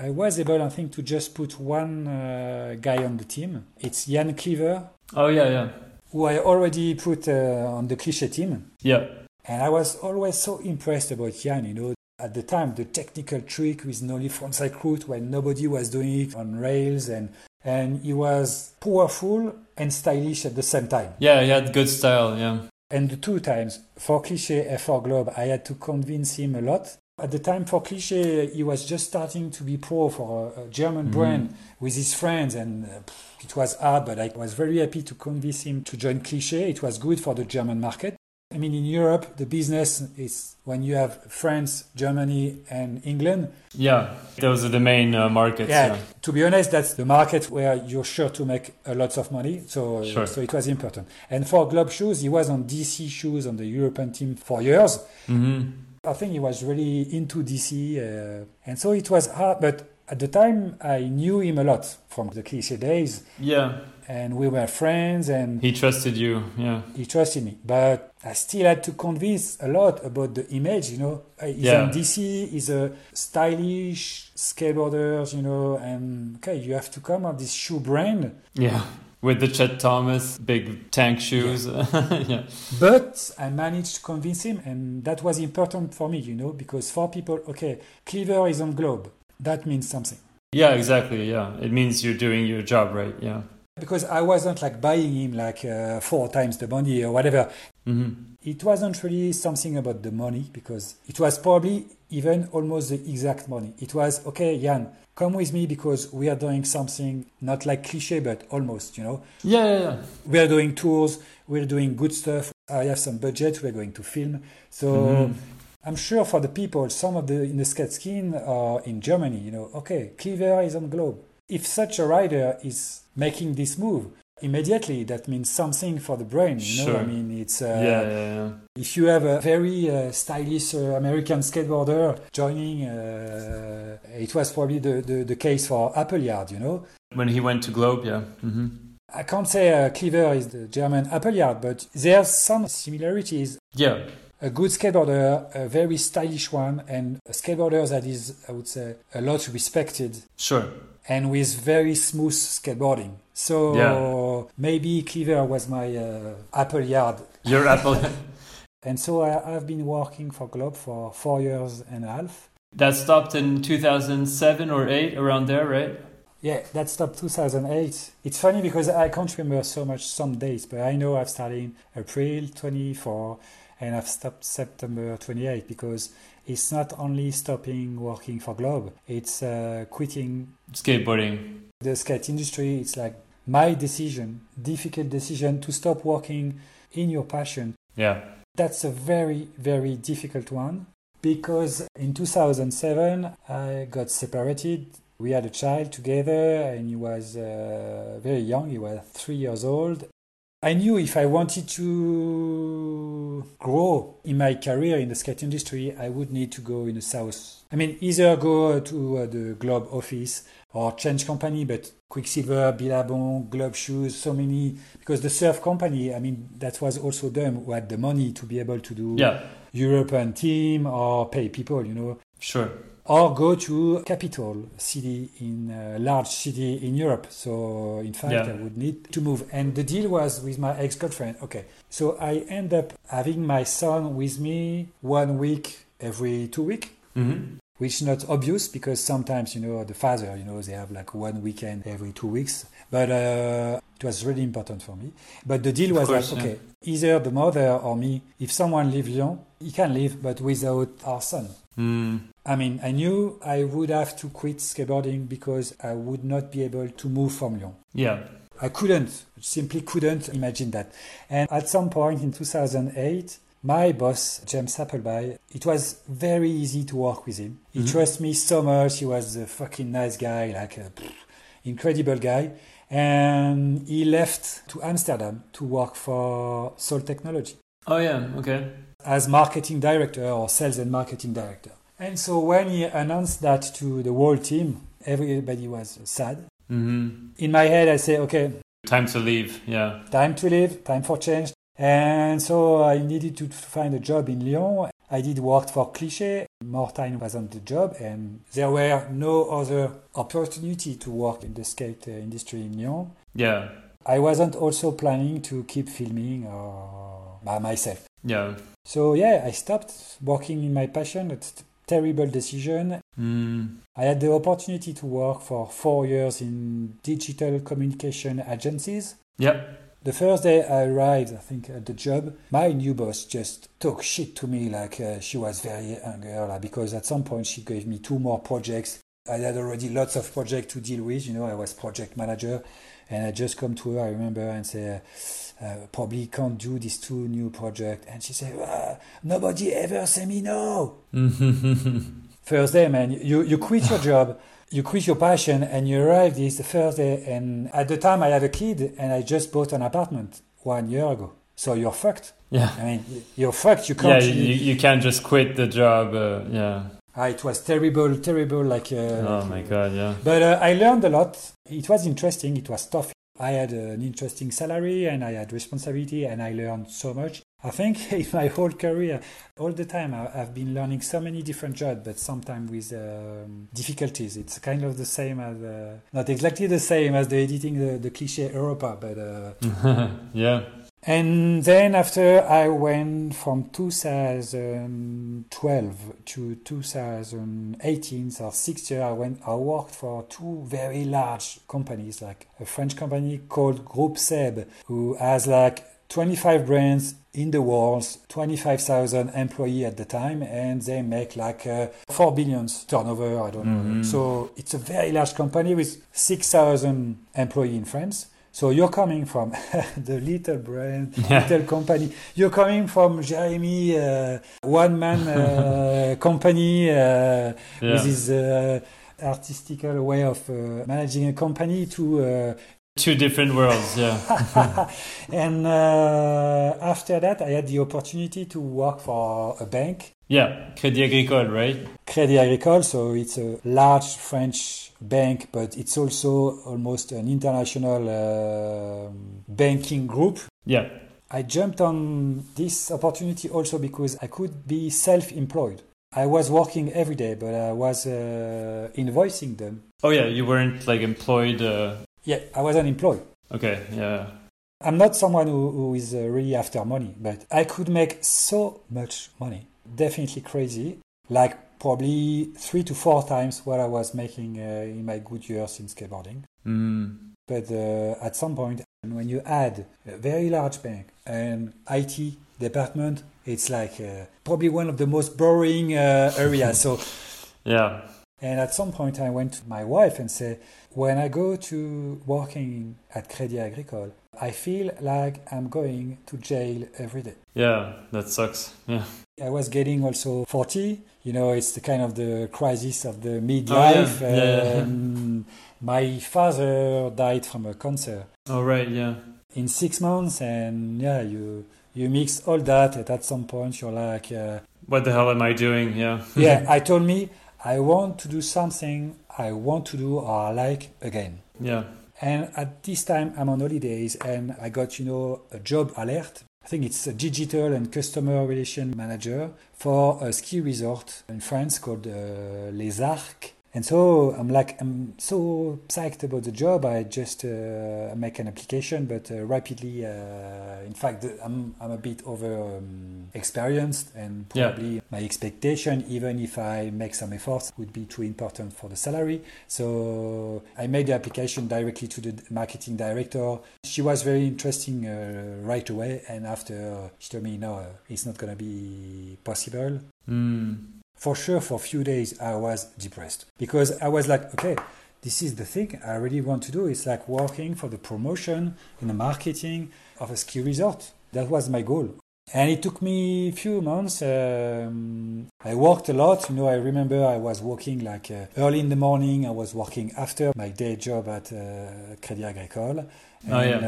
I was able, I think, to just put one uh, guy on the team. It's Jan Kliewer, Oh, yeah, yeah. who I already put uh, on the Cliche team. Yeah. And I was always so impressed about Jan, you know. At the time, the technical trick with nollie frontside route when nobody was doing it on rails and and he was powerful and stylish at the same time. Yeah, he had good style, yeah. And the two times, for Cliche and for Globe, I had to convince him a lot. At the time for Cliche, he was just starting to be pro for a, German Mm-hmm. brand with his friends, and uh, it was hard, but I was very happy to convince him to join Cliche. It was good for the German market. I mean, in Europe, the business is when you have France, Germany, and England. Yeah, those are the main uh, markets. Yeah, Yeah. to be honest, that's the market where you're sure to make a lot of money. So, uh, Sure. so it was important. And for Globe Shoes, he was on DC Shoes on the European team for years. hmm I think he was really into DC, uh, and so it was hard. But at the time, I knew him a lot from the cliche days, Yeah, and we were friends, and he trusted you. Yeah. he trusted me. But I still had to convince a lot about the image. You know, Uh, he's Yeah. on DC, he's a stylish skateboarder. You know, and okay, you have to come up this shoe brand. Yeah. With the Chet Thomas big tank shoes. (laughs) Yeah. But I managed to convince him, and that was important for me, you know, because for people, okay, Kliewer is on Globe. That means something. Yeah, exactly. Yeah. It means you're doing your job right. Yeah. Because I wasn't like buying him like uh, four times the money or whatever. hmm It wasn't really something about the money because it was probably even almost the exact money. It was, okay, Jan, come with me because we are doing something not like cliche, but almost, you know. Yeah, yeah, yeah. We are doing tours, we're doing good stuff. I have some budget, we're going to film. So Mhm. I'm sure for the people, some of the in the skate skin are in Germany, you know, okay, Kliewer is on Globe. If such a rider is making this move, immediately that means something for the brain, you know. Sure. I mean, it's uh, yeah, yeah, yeah. if you have a very uh, stylish uh, American skateboarder joining, uh, it was probably the, the, the case for Appleyard, you know. When he went to Globe, yeah. hmm I can't say uh, Kliewer is the German Appleyard, but there's some similarities. Yeah. A good skateboarder, a very stylish one, and a skateboarder that is, I would say, a lot respected Sure. And with very smooth skateboarding. So Yeah. maybe Kliewer was my uh, Appleyard. Your Apple. (laughs) (laughs) And so I, I've been working for Globe for four years and a half. that stopped in 2007 or 8, around there, right? Yeah, that stopped 2008. It's funny because I can't remember so much some dates, but I know I've started in April 24 and I've stopped September 28 because it's not only stopping working for Globe, it's uh, quitting Skateboarding. the skate industry. It's like my decision, difficult decision to stop working in your passion. Yeah. That's a very, very difficult one because in 2007 I got separated. We had a child together and he was uh, very young, he was three years old. I knew if I wanted to grow in my career in the skate industry, I would need to go in the south. I mean, either go to uh, the Globe office or change company, but Quiksilver, Billabong, Globe Shoes, so many, because the surf company, I mean, that was also them who had the money to be able to do Yeah. European team or pay people, you know, Sure. Or go to capital city in a large city in Europe. So in fact, Yeah. I would need to move. And the deal was with my ex-girlfriend. Okay, so I end up having my son with me one week every two week. hmm Which is not obvious because sometimes you know the father you know they have like one weekend every two weeks, but uh, it was really important for me. But the deal Of was course, like okay, either the mother or me. If someone leaves Lyon, he can leave, but without our son. Mm. I mean, I knew I would have to quit skateboarding because I would not be able to move from Lyon. Yeah. I couldn't, simply couldn't imagine that. And at some point in 2008, my boss, James Appleby, it was very easy to work with him. He Mhm. trusts me so much. He was a fucking nice guy, like a pff, incredible guy. And he left to Amsterdam to work for Sole Technology Oh, yeah. Okay. as marketing director or sales and marketing director. And so when he announced that to the whole team, everybody was sad. hmm In my head, I say, okay, Time to leave. Yeah. time to leave, time for change. And so I needed to find a job in Lyon. I did work for Cliché. More time was on the job, and there were no other opportunity to work in the skate uh, industry in Lyon. Yeah. I wasn't also planning to keep filming or by myself. Yeah. So yeah, I stopped working in my passion. It's terrible decision. Mm. I had the opportunity to work for four years in digital communication agencies. Yep. The first day I arrived, I think, at the job, my new boss just talked shit to me like uh, she was very angry like, because at some point she gave me two more projects. I had already lots of projects to deal with. You know, I was project manager, and I just come to her. I remember and say, uh, probably can't do these two new projects. And she said, uh, nobody ever say me no. (laughs) First day, man, you you quit your job you quit your passion and you arrive this first day and at the time i had a kid and i just bought an apartment one year ago so you're fucked Yeah. i mean you're fucked you can't Yeah, you, you can't just quit the job. Uh, yeah. Ah, it was terrible terrible like uh, Oh my god, yeah. but uh, i learned a lot it was interesting it was tough i had an interesting salary and i had responsibility and i learned so much I think (laughs) in my whole career, all the time, I've been learning so many different jobs, but sometimes with um, difficulties. It's kind of the same as, uh, not exactly the same as the editing the, the cliche Europa, but. Uh, (laughs) yeah. And then after I went from 2012 to 2018, so six years, I went. I worked for two very large companies, like a French company called Groupe Seb, who has like 25 brands in the world, 25,000 employees at the time, and they make like uh, 4 billions turnover, I don't know. So it's a very large company with 6,000 employees in France. So you're coming from (laughs) the little brand, little company. You're coming from Jeremy, uh, one man uh, (laughs) company uh, Yeah. with his uh, artistical way of uh, managing a company to uh, Two different worlds, yeah. (laughs) and uh, after that, I had the opportunity to work for a bank, yeah. Crédit Agricole, right? Crédit Agricole. So it's a large French bank, but it's also almost an international uh, banking group. Yeah. I jumped on this opportunity also because I could be self employed. I was working every day, but I was uh, invoicing them. Oh yeah, you weren't like employed. Uh... Yeah, I was unemployed. Okay, yeah. I'm not someone who, who is uh, really after money, but I could make so much money. Definitely crazy. Like probably three to four times what I was making uh, in my good years in skateboarding. Mm. But uh, at some point, when you add a very large bank and IT department, it's like uh, probably one of the most boring uh, areas. so, (laughs) Yeah. and at some point, I went to my wife and said, when I go to working at Crédit Agricole, I feel like I'm going to jail every day. Yeah, that sucks. Yeah. I was getting also 40. You know, it's the kind of the crisis of the midlife. Oh, yeah. Yeah. (laughs) My father died from a cancer Oh right, yeah. in six months, and yeah, you you mix all that, and at some point you're like, uh, What the hell am I doing? Yeah. (laughs) yeah. I told me I want to do something I want to do or I like again. Yeah. And at this time, I'm on holidays and I got, you know, a job alert. I think it's a digital and customer relation manager for a ski resort in France called uh, Les Arcs. And so I'm like, I'm so psyched about the job. I just uh, make an application, but uh, rapidly, uh, in fact, I'm, I'm a bit over um, experienced and Yeah. probably my expectation, even if I make some efforts, would be too important for the salary. So I made the application directly to the marketing director. She was very interesting uh, right away, and after she told me, no, uh, it's not going to be possible. Mm. For sure, for a few days, I was depressed because I was like, okay, this is the thing I really want to do. It's like working for the promotion and the marketing of a ski resort. That was my goal. And it took me a few months. Um, I worked a lot. You know, I remember I was working like uh, early in the morning. I was working after my day job at uh, Crédit Agricole. And Oh, yeah.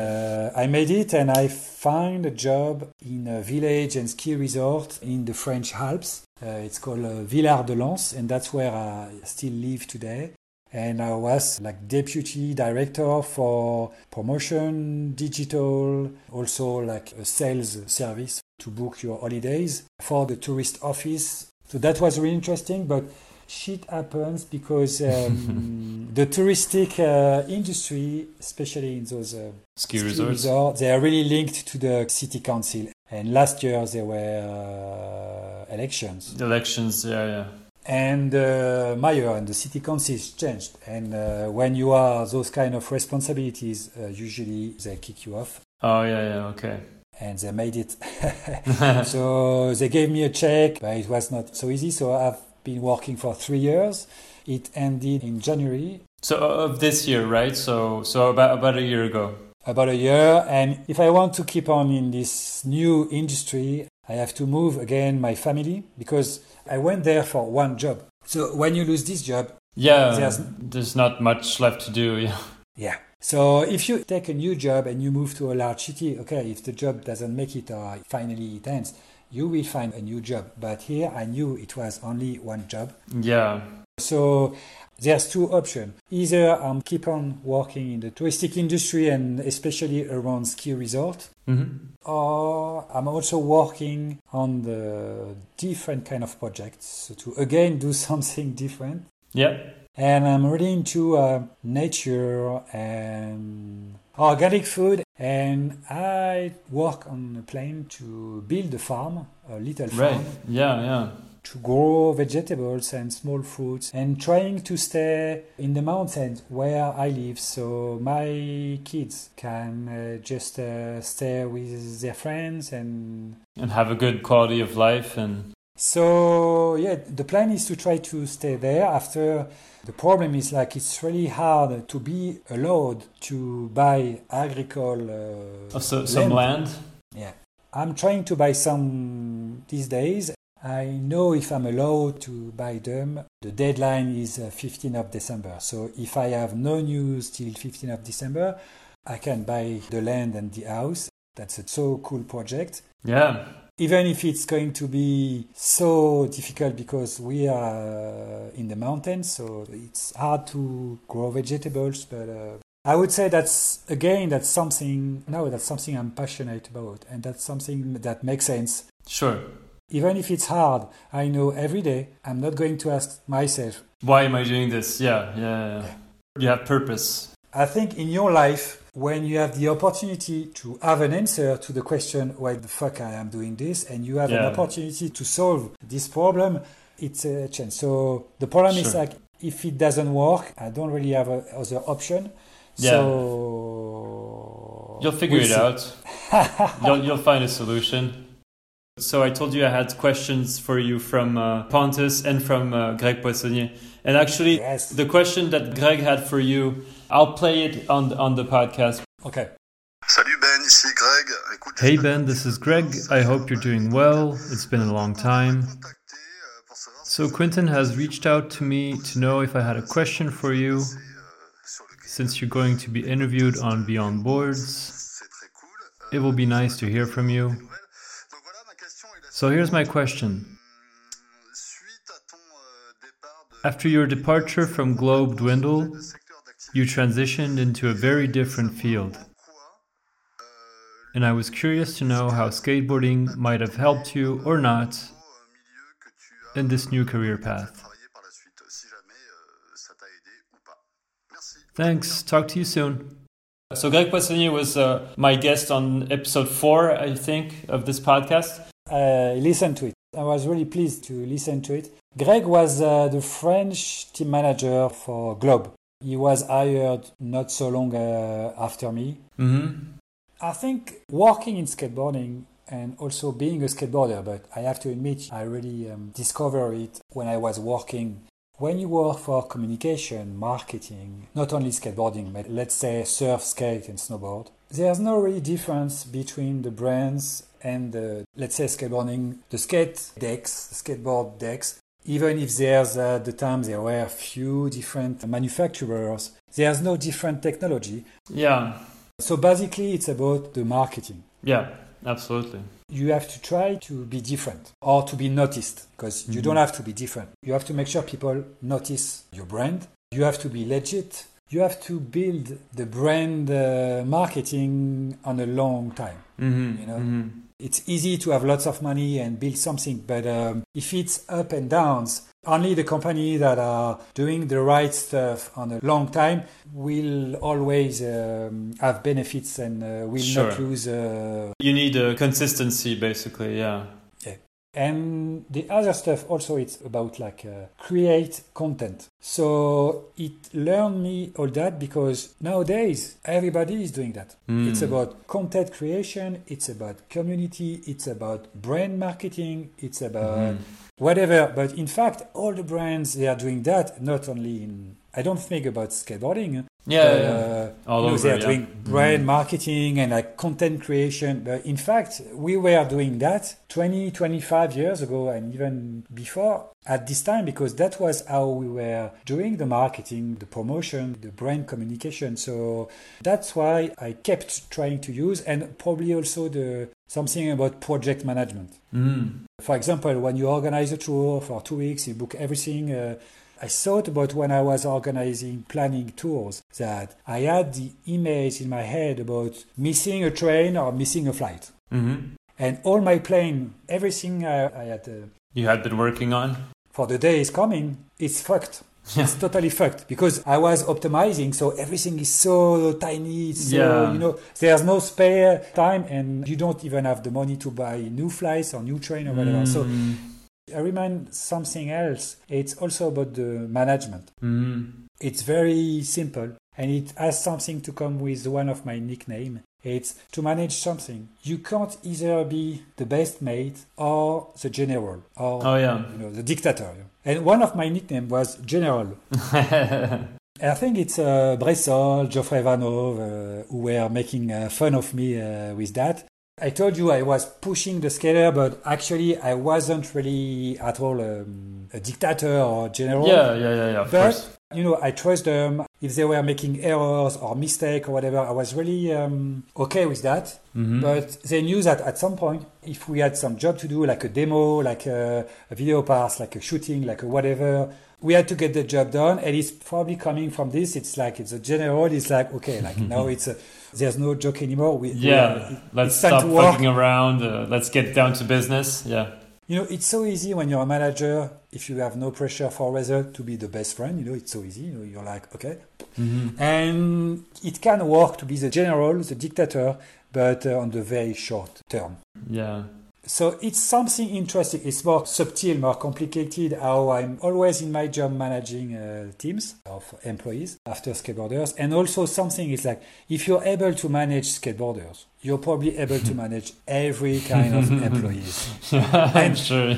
uh, I made it and I found a job in a village and ski resort in the French Alps. Uh, it's called uh, Villard de Lans, and that's where I still live today. And I was like deputy director for promotion, digital, also like a sales service to book your holidays for the tourist office. So that was really interesting. But shit happens because um, (laughs) the touristic uh, industry, especially in those uh, ski, ski resorts. resorts, they are really linked to the city council. And last year there were uh, elections. Elections, yeah, yeah. And uh, mayor and the city council changed. And uh, when you are those kind of responsibilities, uh, usually they kick you off. Oh yeah, yeah, okay. And they made it. (laughs) (laughs) so they gave me a check, but it was not so easy. So I've been working for three years. It ended in January. So of this year, right? So so about about a year ago about a year. And if I want to keep on in this new industry, I have to move again my family because I went there for one job. So when you lose this job, yeah, there's, there's not much left to do. (laughs) Yeah. Yeah. So if you take a new job and you move to a large city, okay, if the job doesn't make it or finally it ends, you will find a new job. But here I knew it was only one job. Yeah. So there's two options. Either I'm keep on working in the touristic industry and especially around ski resort, mm-hmm. or I'm also working on the different kind of projects so to again do (laughs) something different. Yeah. And I'm really into uh, nature and organic food. And I work on a plane to build a farm, a little farm. Right. Yeah, yeah to grow vegetables and small fruits and trying to stay in the mountains where I live so my kids can uh, just uh, stay with their friends and and have a good quality of life and so yeah the plan is to try to stay there after the problem is like it's really hard to be allowed to buy agricultural uh, so, some land? Yeah. I'm trying to buy some these days I know if I'm allowed to buy them. The deadline is 15th uh, of December. So if I have no news till 15th of December, I can buy the land and the house. That's a so cool project. Yeah. Even if it's going to be so difficult because we are in the mountains, so it's hard to grow vegetables, but uh, I would say that's again that's something no that's something I'm passionate about and that's something that makes sense. Sure. Even if it's hard, I know every day I'm not going to ask myself, Why am I doing this? Yeah, yeah, yeah. You have purpose. I think in your life, when you have the opportunity to have an answer to the question, why the fuck I am doing this, and you have yeah. an opportunity to solve this problem, it's a chance. So the problem sure. is like, if it doesn't work, I don't really have a other option. Yeah. So you'll figure we'll it see. out. (laughs) you'll, you'll find a solution. So I told you I had questions for you from uh, Pontus and from uh, Greg Poissonnier. And actually, yes. the question that Greg had for you, I'll play it on the, on the podcast. Okay. Salut Ben, ici Greg. Écoute, hey Ben, this is Greg. I hope you're doing well. It's been a long time. So Quentin has reached out to me to know if I had a question for you, since you're going to be interviewed on Beyond Boards. It will be nice to hear from you. So here's my question. After your departure from Globe Dwindle, you transitioned into a very different field. And I was curious to know how skateboarding might have helped you or not in this new career path. Thanks. Talk to you soon. So, Greg Poissonnier was uh, my guest on episode four, I think, of this podcast. I listened to it. I was really pleased to listen to it. Greg was uh, the French team manager for Globe. He was hired not so long uh, after me. Mm-hmm. I think working in skateboarding and also being a skateboarder, but I have to admit, I really um, discovered it when I was working. When you work for communication, marketing, not only skateboarding, but let's say surf, skate, and snowboard, there's no really difference between the brands and the, let's say skateboarding, the skate decks, skateboard decks, even if there's at the time there were a few different manufacturers, there's no different technology. Yeah. So basically, it's about the marketing. Yeah, absolutely. You have to try to be different or to be noticed because mm-hmm. you don't have to be different. You have to make sure people notice your brand. You have to be legit you have to build the brand uh, marketing on a long time. Mm-hmm. You know? Mm-hmm. It's easy to have lots of money and build something, but um, if it's up and downs, only the company that are doing the right stuff on a long time will always um, have benefits and uh, will Sure. not lose. Uh, You need a consistency, basically. Yeah. And the other stuff also it's about like uh, create content. So it learned me all that because nowadays everybody is doing that. Mm. It's about content creation, it's about community, it's about brand marketing, it's about Mhm. whatever. But in fact, all the brands they are doing that. Not only in I don't think about skateboarding. Yeah. yeah. uh, All you know, they are yeah. doing brand Mhm. marketing and like content creation. But in fact, we were doing that 20, 25 years ago and even before at this time because that was how we were doing the marketing, the promotion, the brand communication. So that's why I kept trying to use and probably also the something about project management. Mm. For example, when you organize a tour for two weeks, you book everything. Uh, I thought about when I was organizing, planning tours, that I had the image in my head about missing a train or missing a flight. hmm And all my plane, everything I, I had uh, You had been working on. for the day is coming, it's fucked. It's totally fucked because I was optimizing, so everything is so tiny. So, Yeah. you know, there's no spare time, and you don't even have the money to buy new flights or new train or whatever. So Mm. I remind something else. It's also about the management. Mm. It's very simple and it has something to come with one of my nickname. It's to manage something. You can't either be the best mate or the general or Oh yeah. you know the dictator. And one of my nickname was general. (laughs) I think it's uh, Bressol, Geoffrey Vanov, uh, who were making uh, fun of me uh, with that. I told you I was pushing the skater, but actually I wasn't really at all um, a dictator or general. yeah, yeah, yeah, yeah. Of course. But you know, I trust them. If they were making errors or mistake or whatever, I was really um, okay with that. Mhm. But they knew that at some point, if we had some job to do, like a demo, like a, a video pass, like a shooting, like a whatever, we had to get the job done. And it's probably coming from this. It's like it's a general. It's like okay, like (laughs) now it's a, there's no joke anymore. We, we Yeah, are- let's stop fucking around. Uh, let's get down to business. Yeah. You know, it's so easy when you're a manager, if you have no pressure for result, to be the best friend. You know, it's so easy. You know, you're like, okay. Mm-hmm. And it can work to be the general, the dictator, but uh, on the very short term. Yeah. So it's something interesting. It's more subtle, more complicated. How I'm always in my job managing uh, teams of employees after skateboarders, and also something is like if you're able to manage skateboarders, you're probably able to (laughs) manage every kind of (laughs) employees. I'm sure.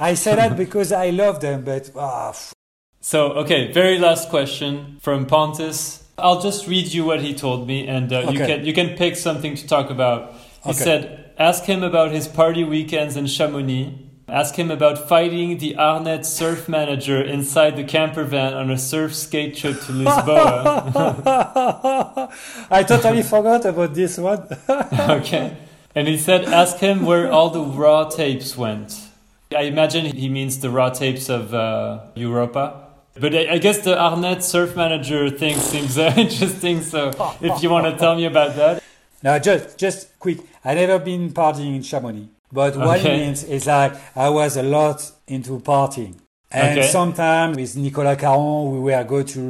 I say that because I love them, but ah, f- So, okay, very last question from Pontus. I'll just read you what he told me, and uh, you can you can pick something to talk about. He Okay. said, "Ask him about his party weekends in Chamonix. Ask him about fighting the Arnette surf manager inside the camper van on a surf skate trip to Lisboa." (laughs) I totally forgot about this one. (laughs) okay, and he said, "Ask him where all the raw tapes went." I imagine he means the raw tapes of uh, Europa. But I, I guess the Arnette surf manager thing seems uh, (laughs) interesting. So if you want to tell me about that, now, just just quick. I never been partying in Chamonix, but what it means is like I was a lot into partying. And Okay. sometimes with Nicolas Caron, we were go to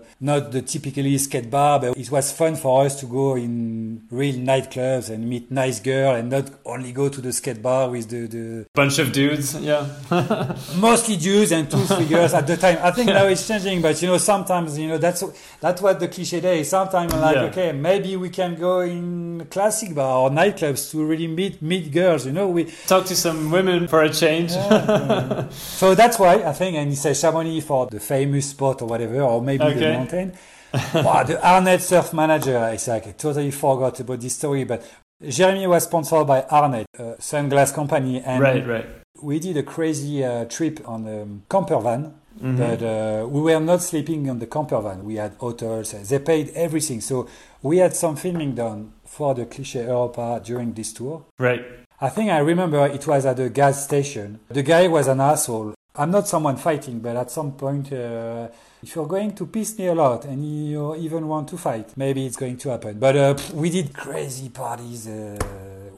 uh, not the typically skate bar, but it was fun for us to go in real nightclubs and meet nice girl and not only go to the skate bar with the, the bunch of dudes, yeah, (laughs) mostly dudes and two three girls at the time. I think now it's changing, but you know sometimes you know that's that's what the cliche day is. Sometimes I'm like, Yeah. okay, maybe we can go in classic bar or nightclubs to really meet meet girls. You know, we talk to some women for a change. (laughs) so that's why I think, and he says Chamonix for the famous spot or whatever, or maybe the mountain. (laughs) wow, the Arnette surf manager. It's like I totally forgot about this story, but Jeremy was sponsored by Arnette, a sunglass company, and right, right. we did a crazy uh, trip on a camper van. Mhm. But uh, we were not sleeping on the camper van. We had hotels. uh, They paid everything. So we had some filming done for the Cliché Europa during this tour. Right. I think I remember it was at a gas station. The guy was an asshole. I'm not someone fighting, but at some point, uh, if you're going to piss me a lot and you even want to fight, maybe it's going to happen. But uh, we did crazy parties. Uh,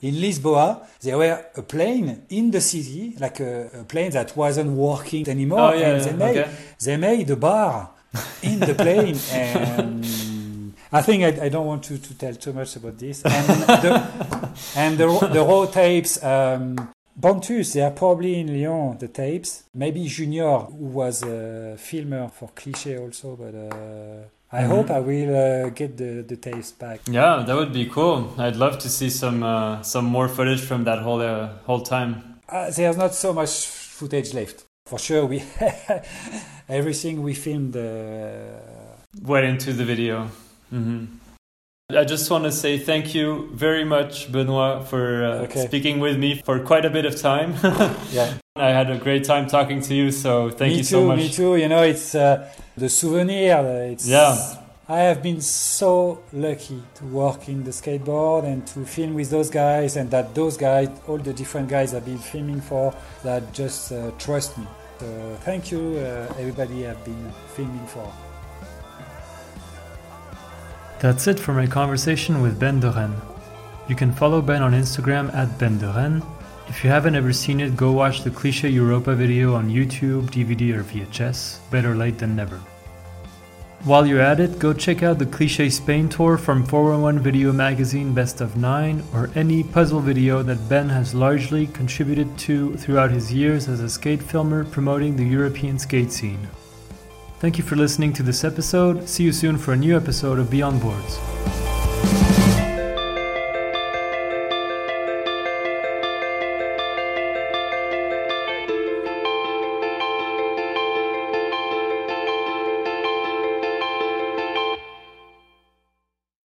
in Lisboa, there were a plane in the city, like a, a plane that wasn't working anymore. Oh, yeah, and they made, okay. they made a bar in the plane. (laughs) and I think I, I don't want to, to tell too much about this. And the, and the, the raw tapes, um, Pontus, they are probably in Lyon, the tapes. Maybe Junior, who was a filmer for Cliché also, but uh, I Mhm. hope I will uh, get the, the tapes back. Yeah, that would be cool. I'd love to see some uh, some more footage from that whole uh, whole time. Uh, there's not so much footage left. For sure, we (laughs) everything we filmed. Uh, Went into the video. hmm I just want to say thank you very much, Benoit, for uh, Okay. speaking with me for quite a bit of time. (laughs) yeah, I had a great time talking to you, so thank me you too. so much. Me too. You know, it's uh, the souvenir. It's Yeah. I have been so lucky to work in the skateboard and to film with those guys, and that those guys, all the different guys I've been filming for, that just uh, trust me. So thank you, uh, everybody I've been filming for. That's it for my conversation with Ben Doren. You can follow Ben on Instagram at Ben Doren. If you haven't ever seen it, go watch the Cliche Europa video on YouTube, DVD, or VHS. Better late than never. While you're at it, go check out the Cliche Spain tour from 411 Video Magazine Best of 9 or any puzzle video that Ben has largely contributed to throughout his years as a skate filmer promoting the European skate scene. Thank you for listening to this episode. See you soon for a new episode of Beyond Boards.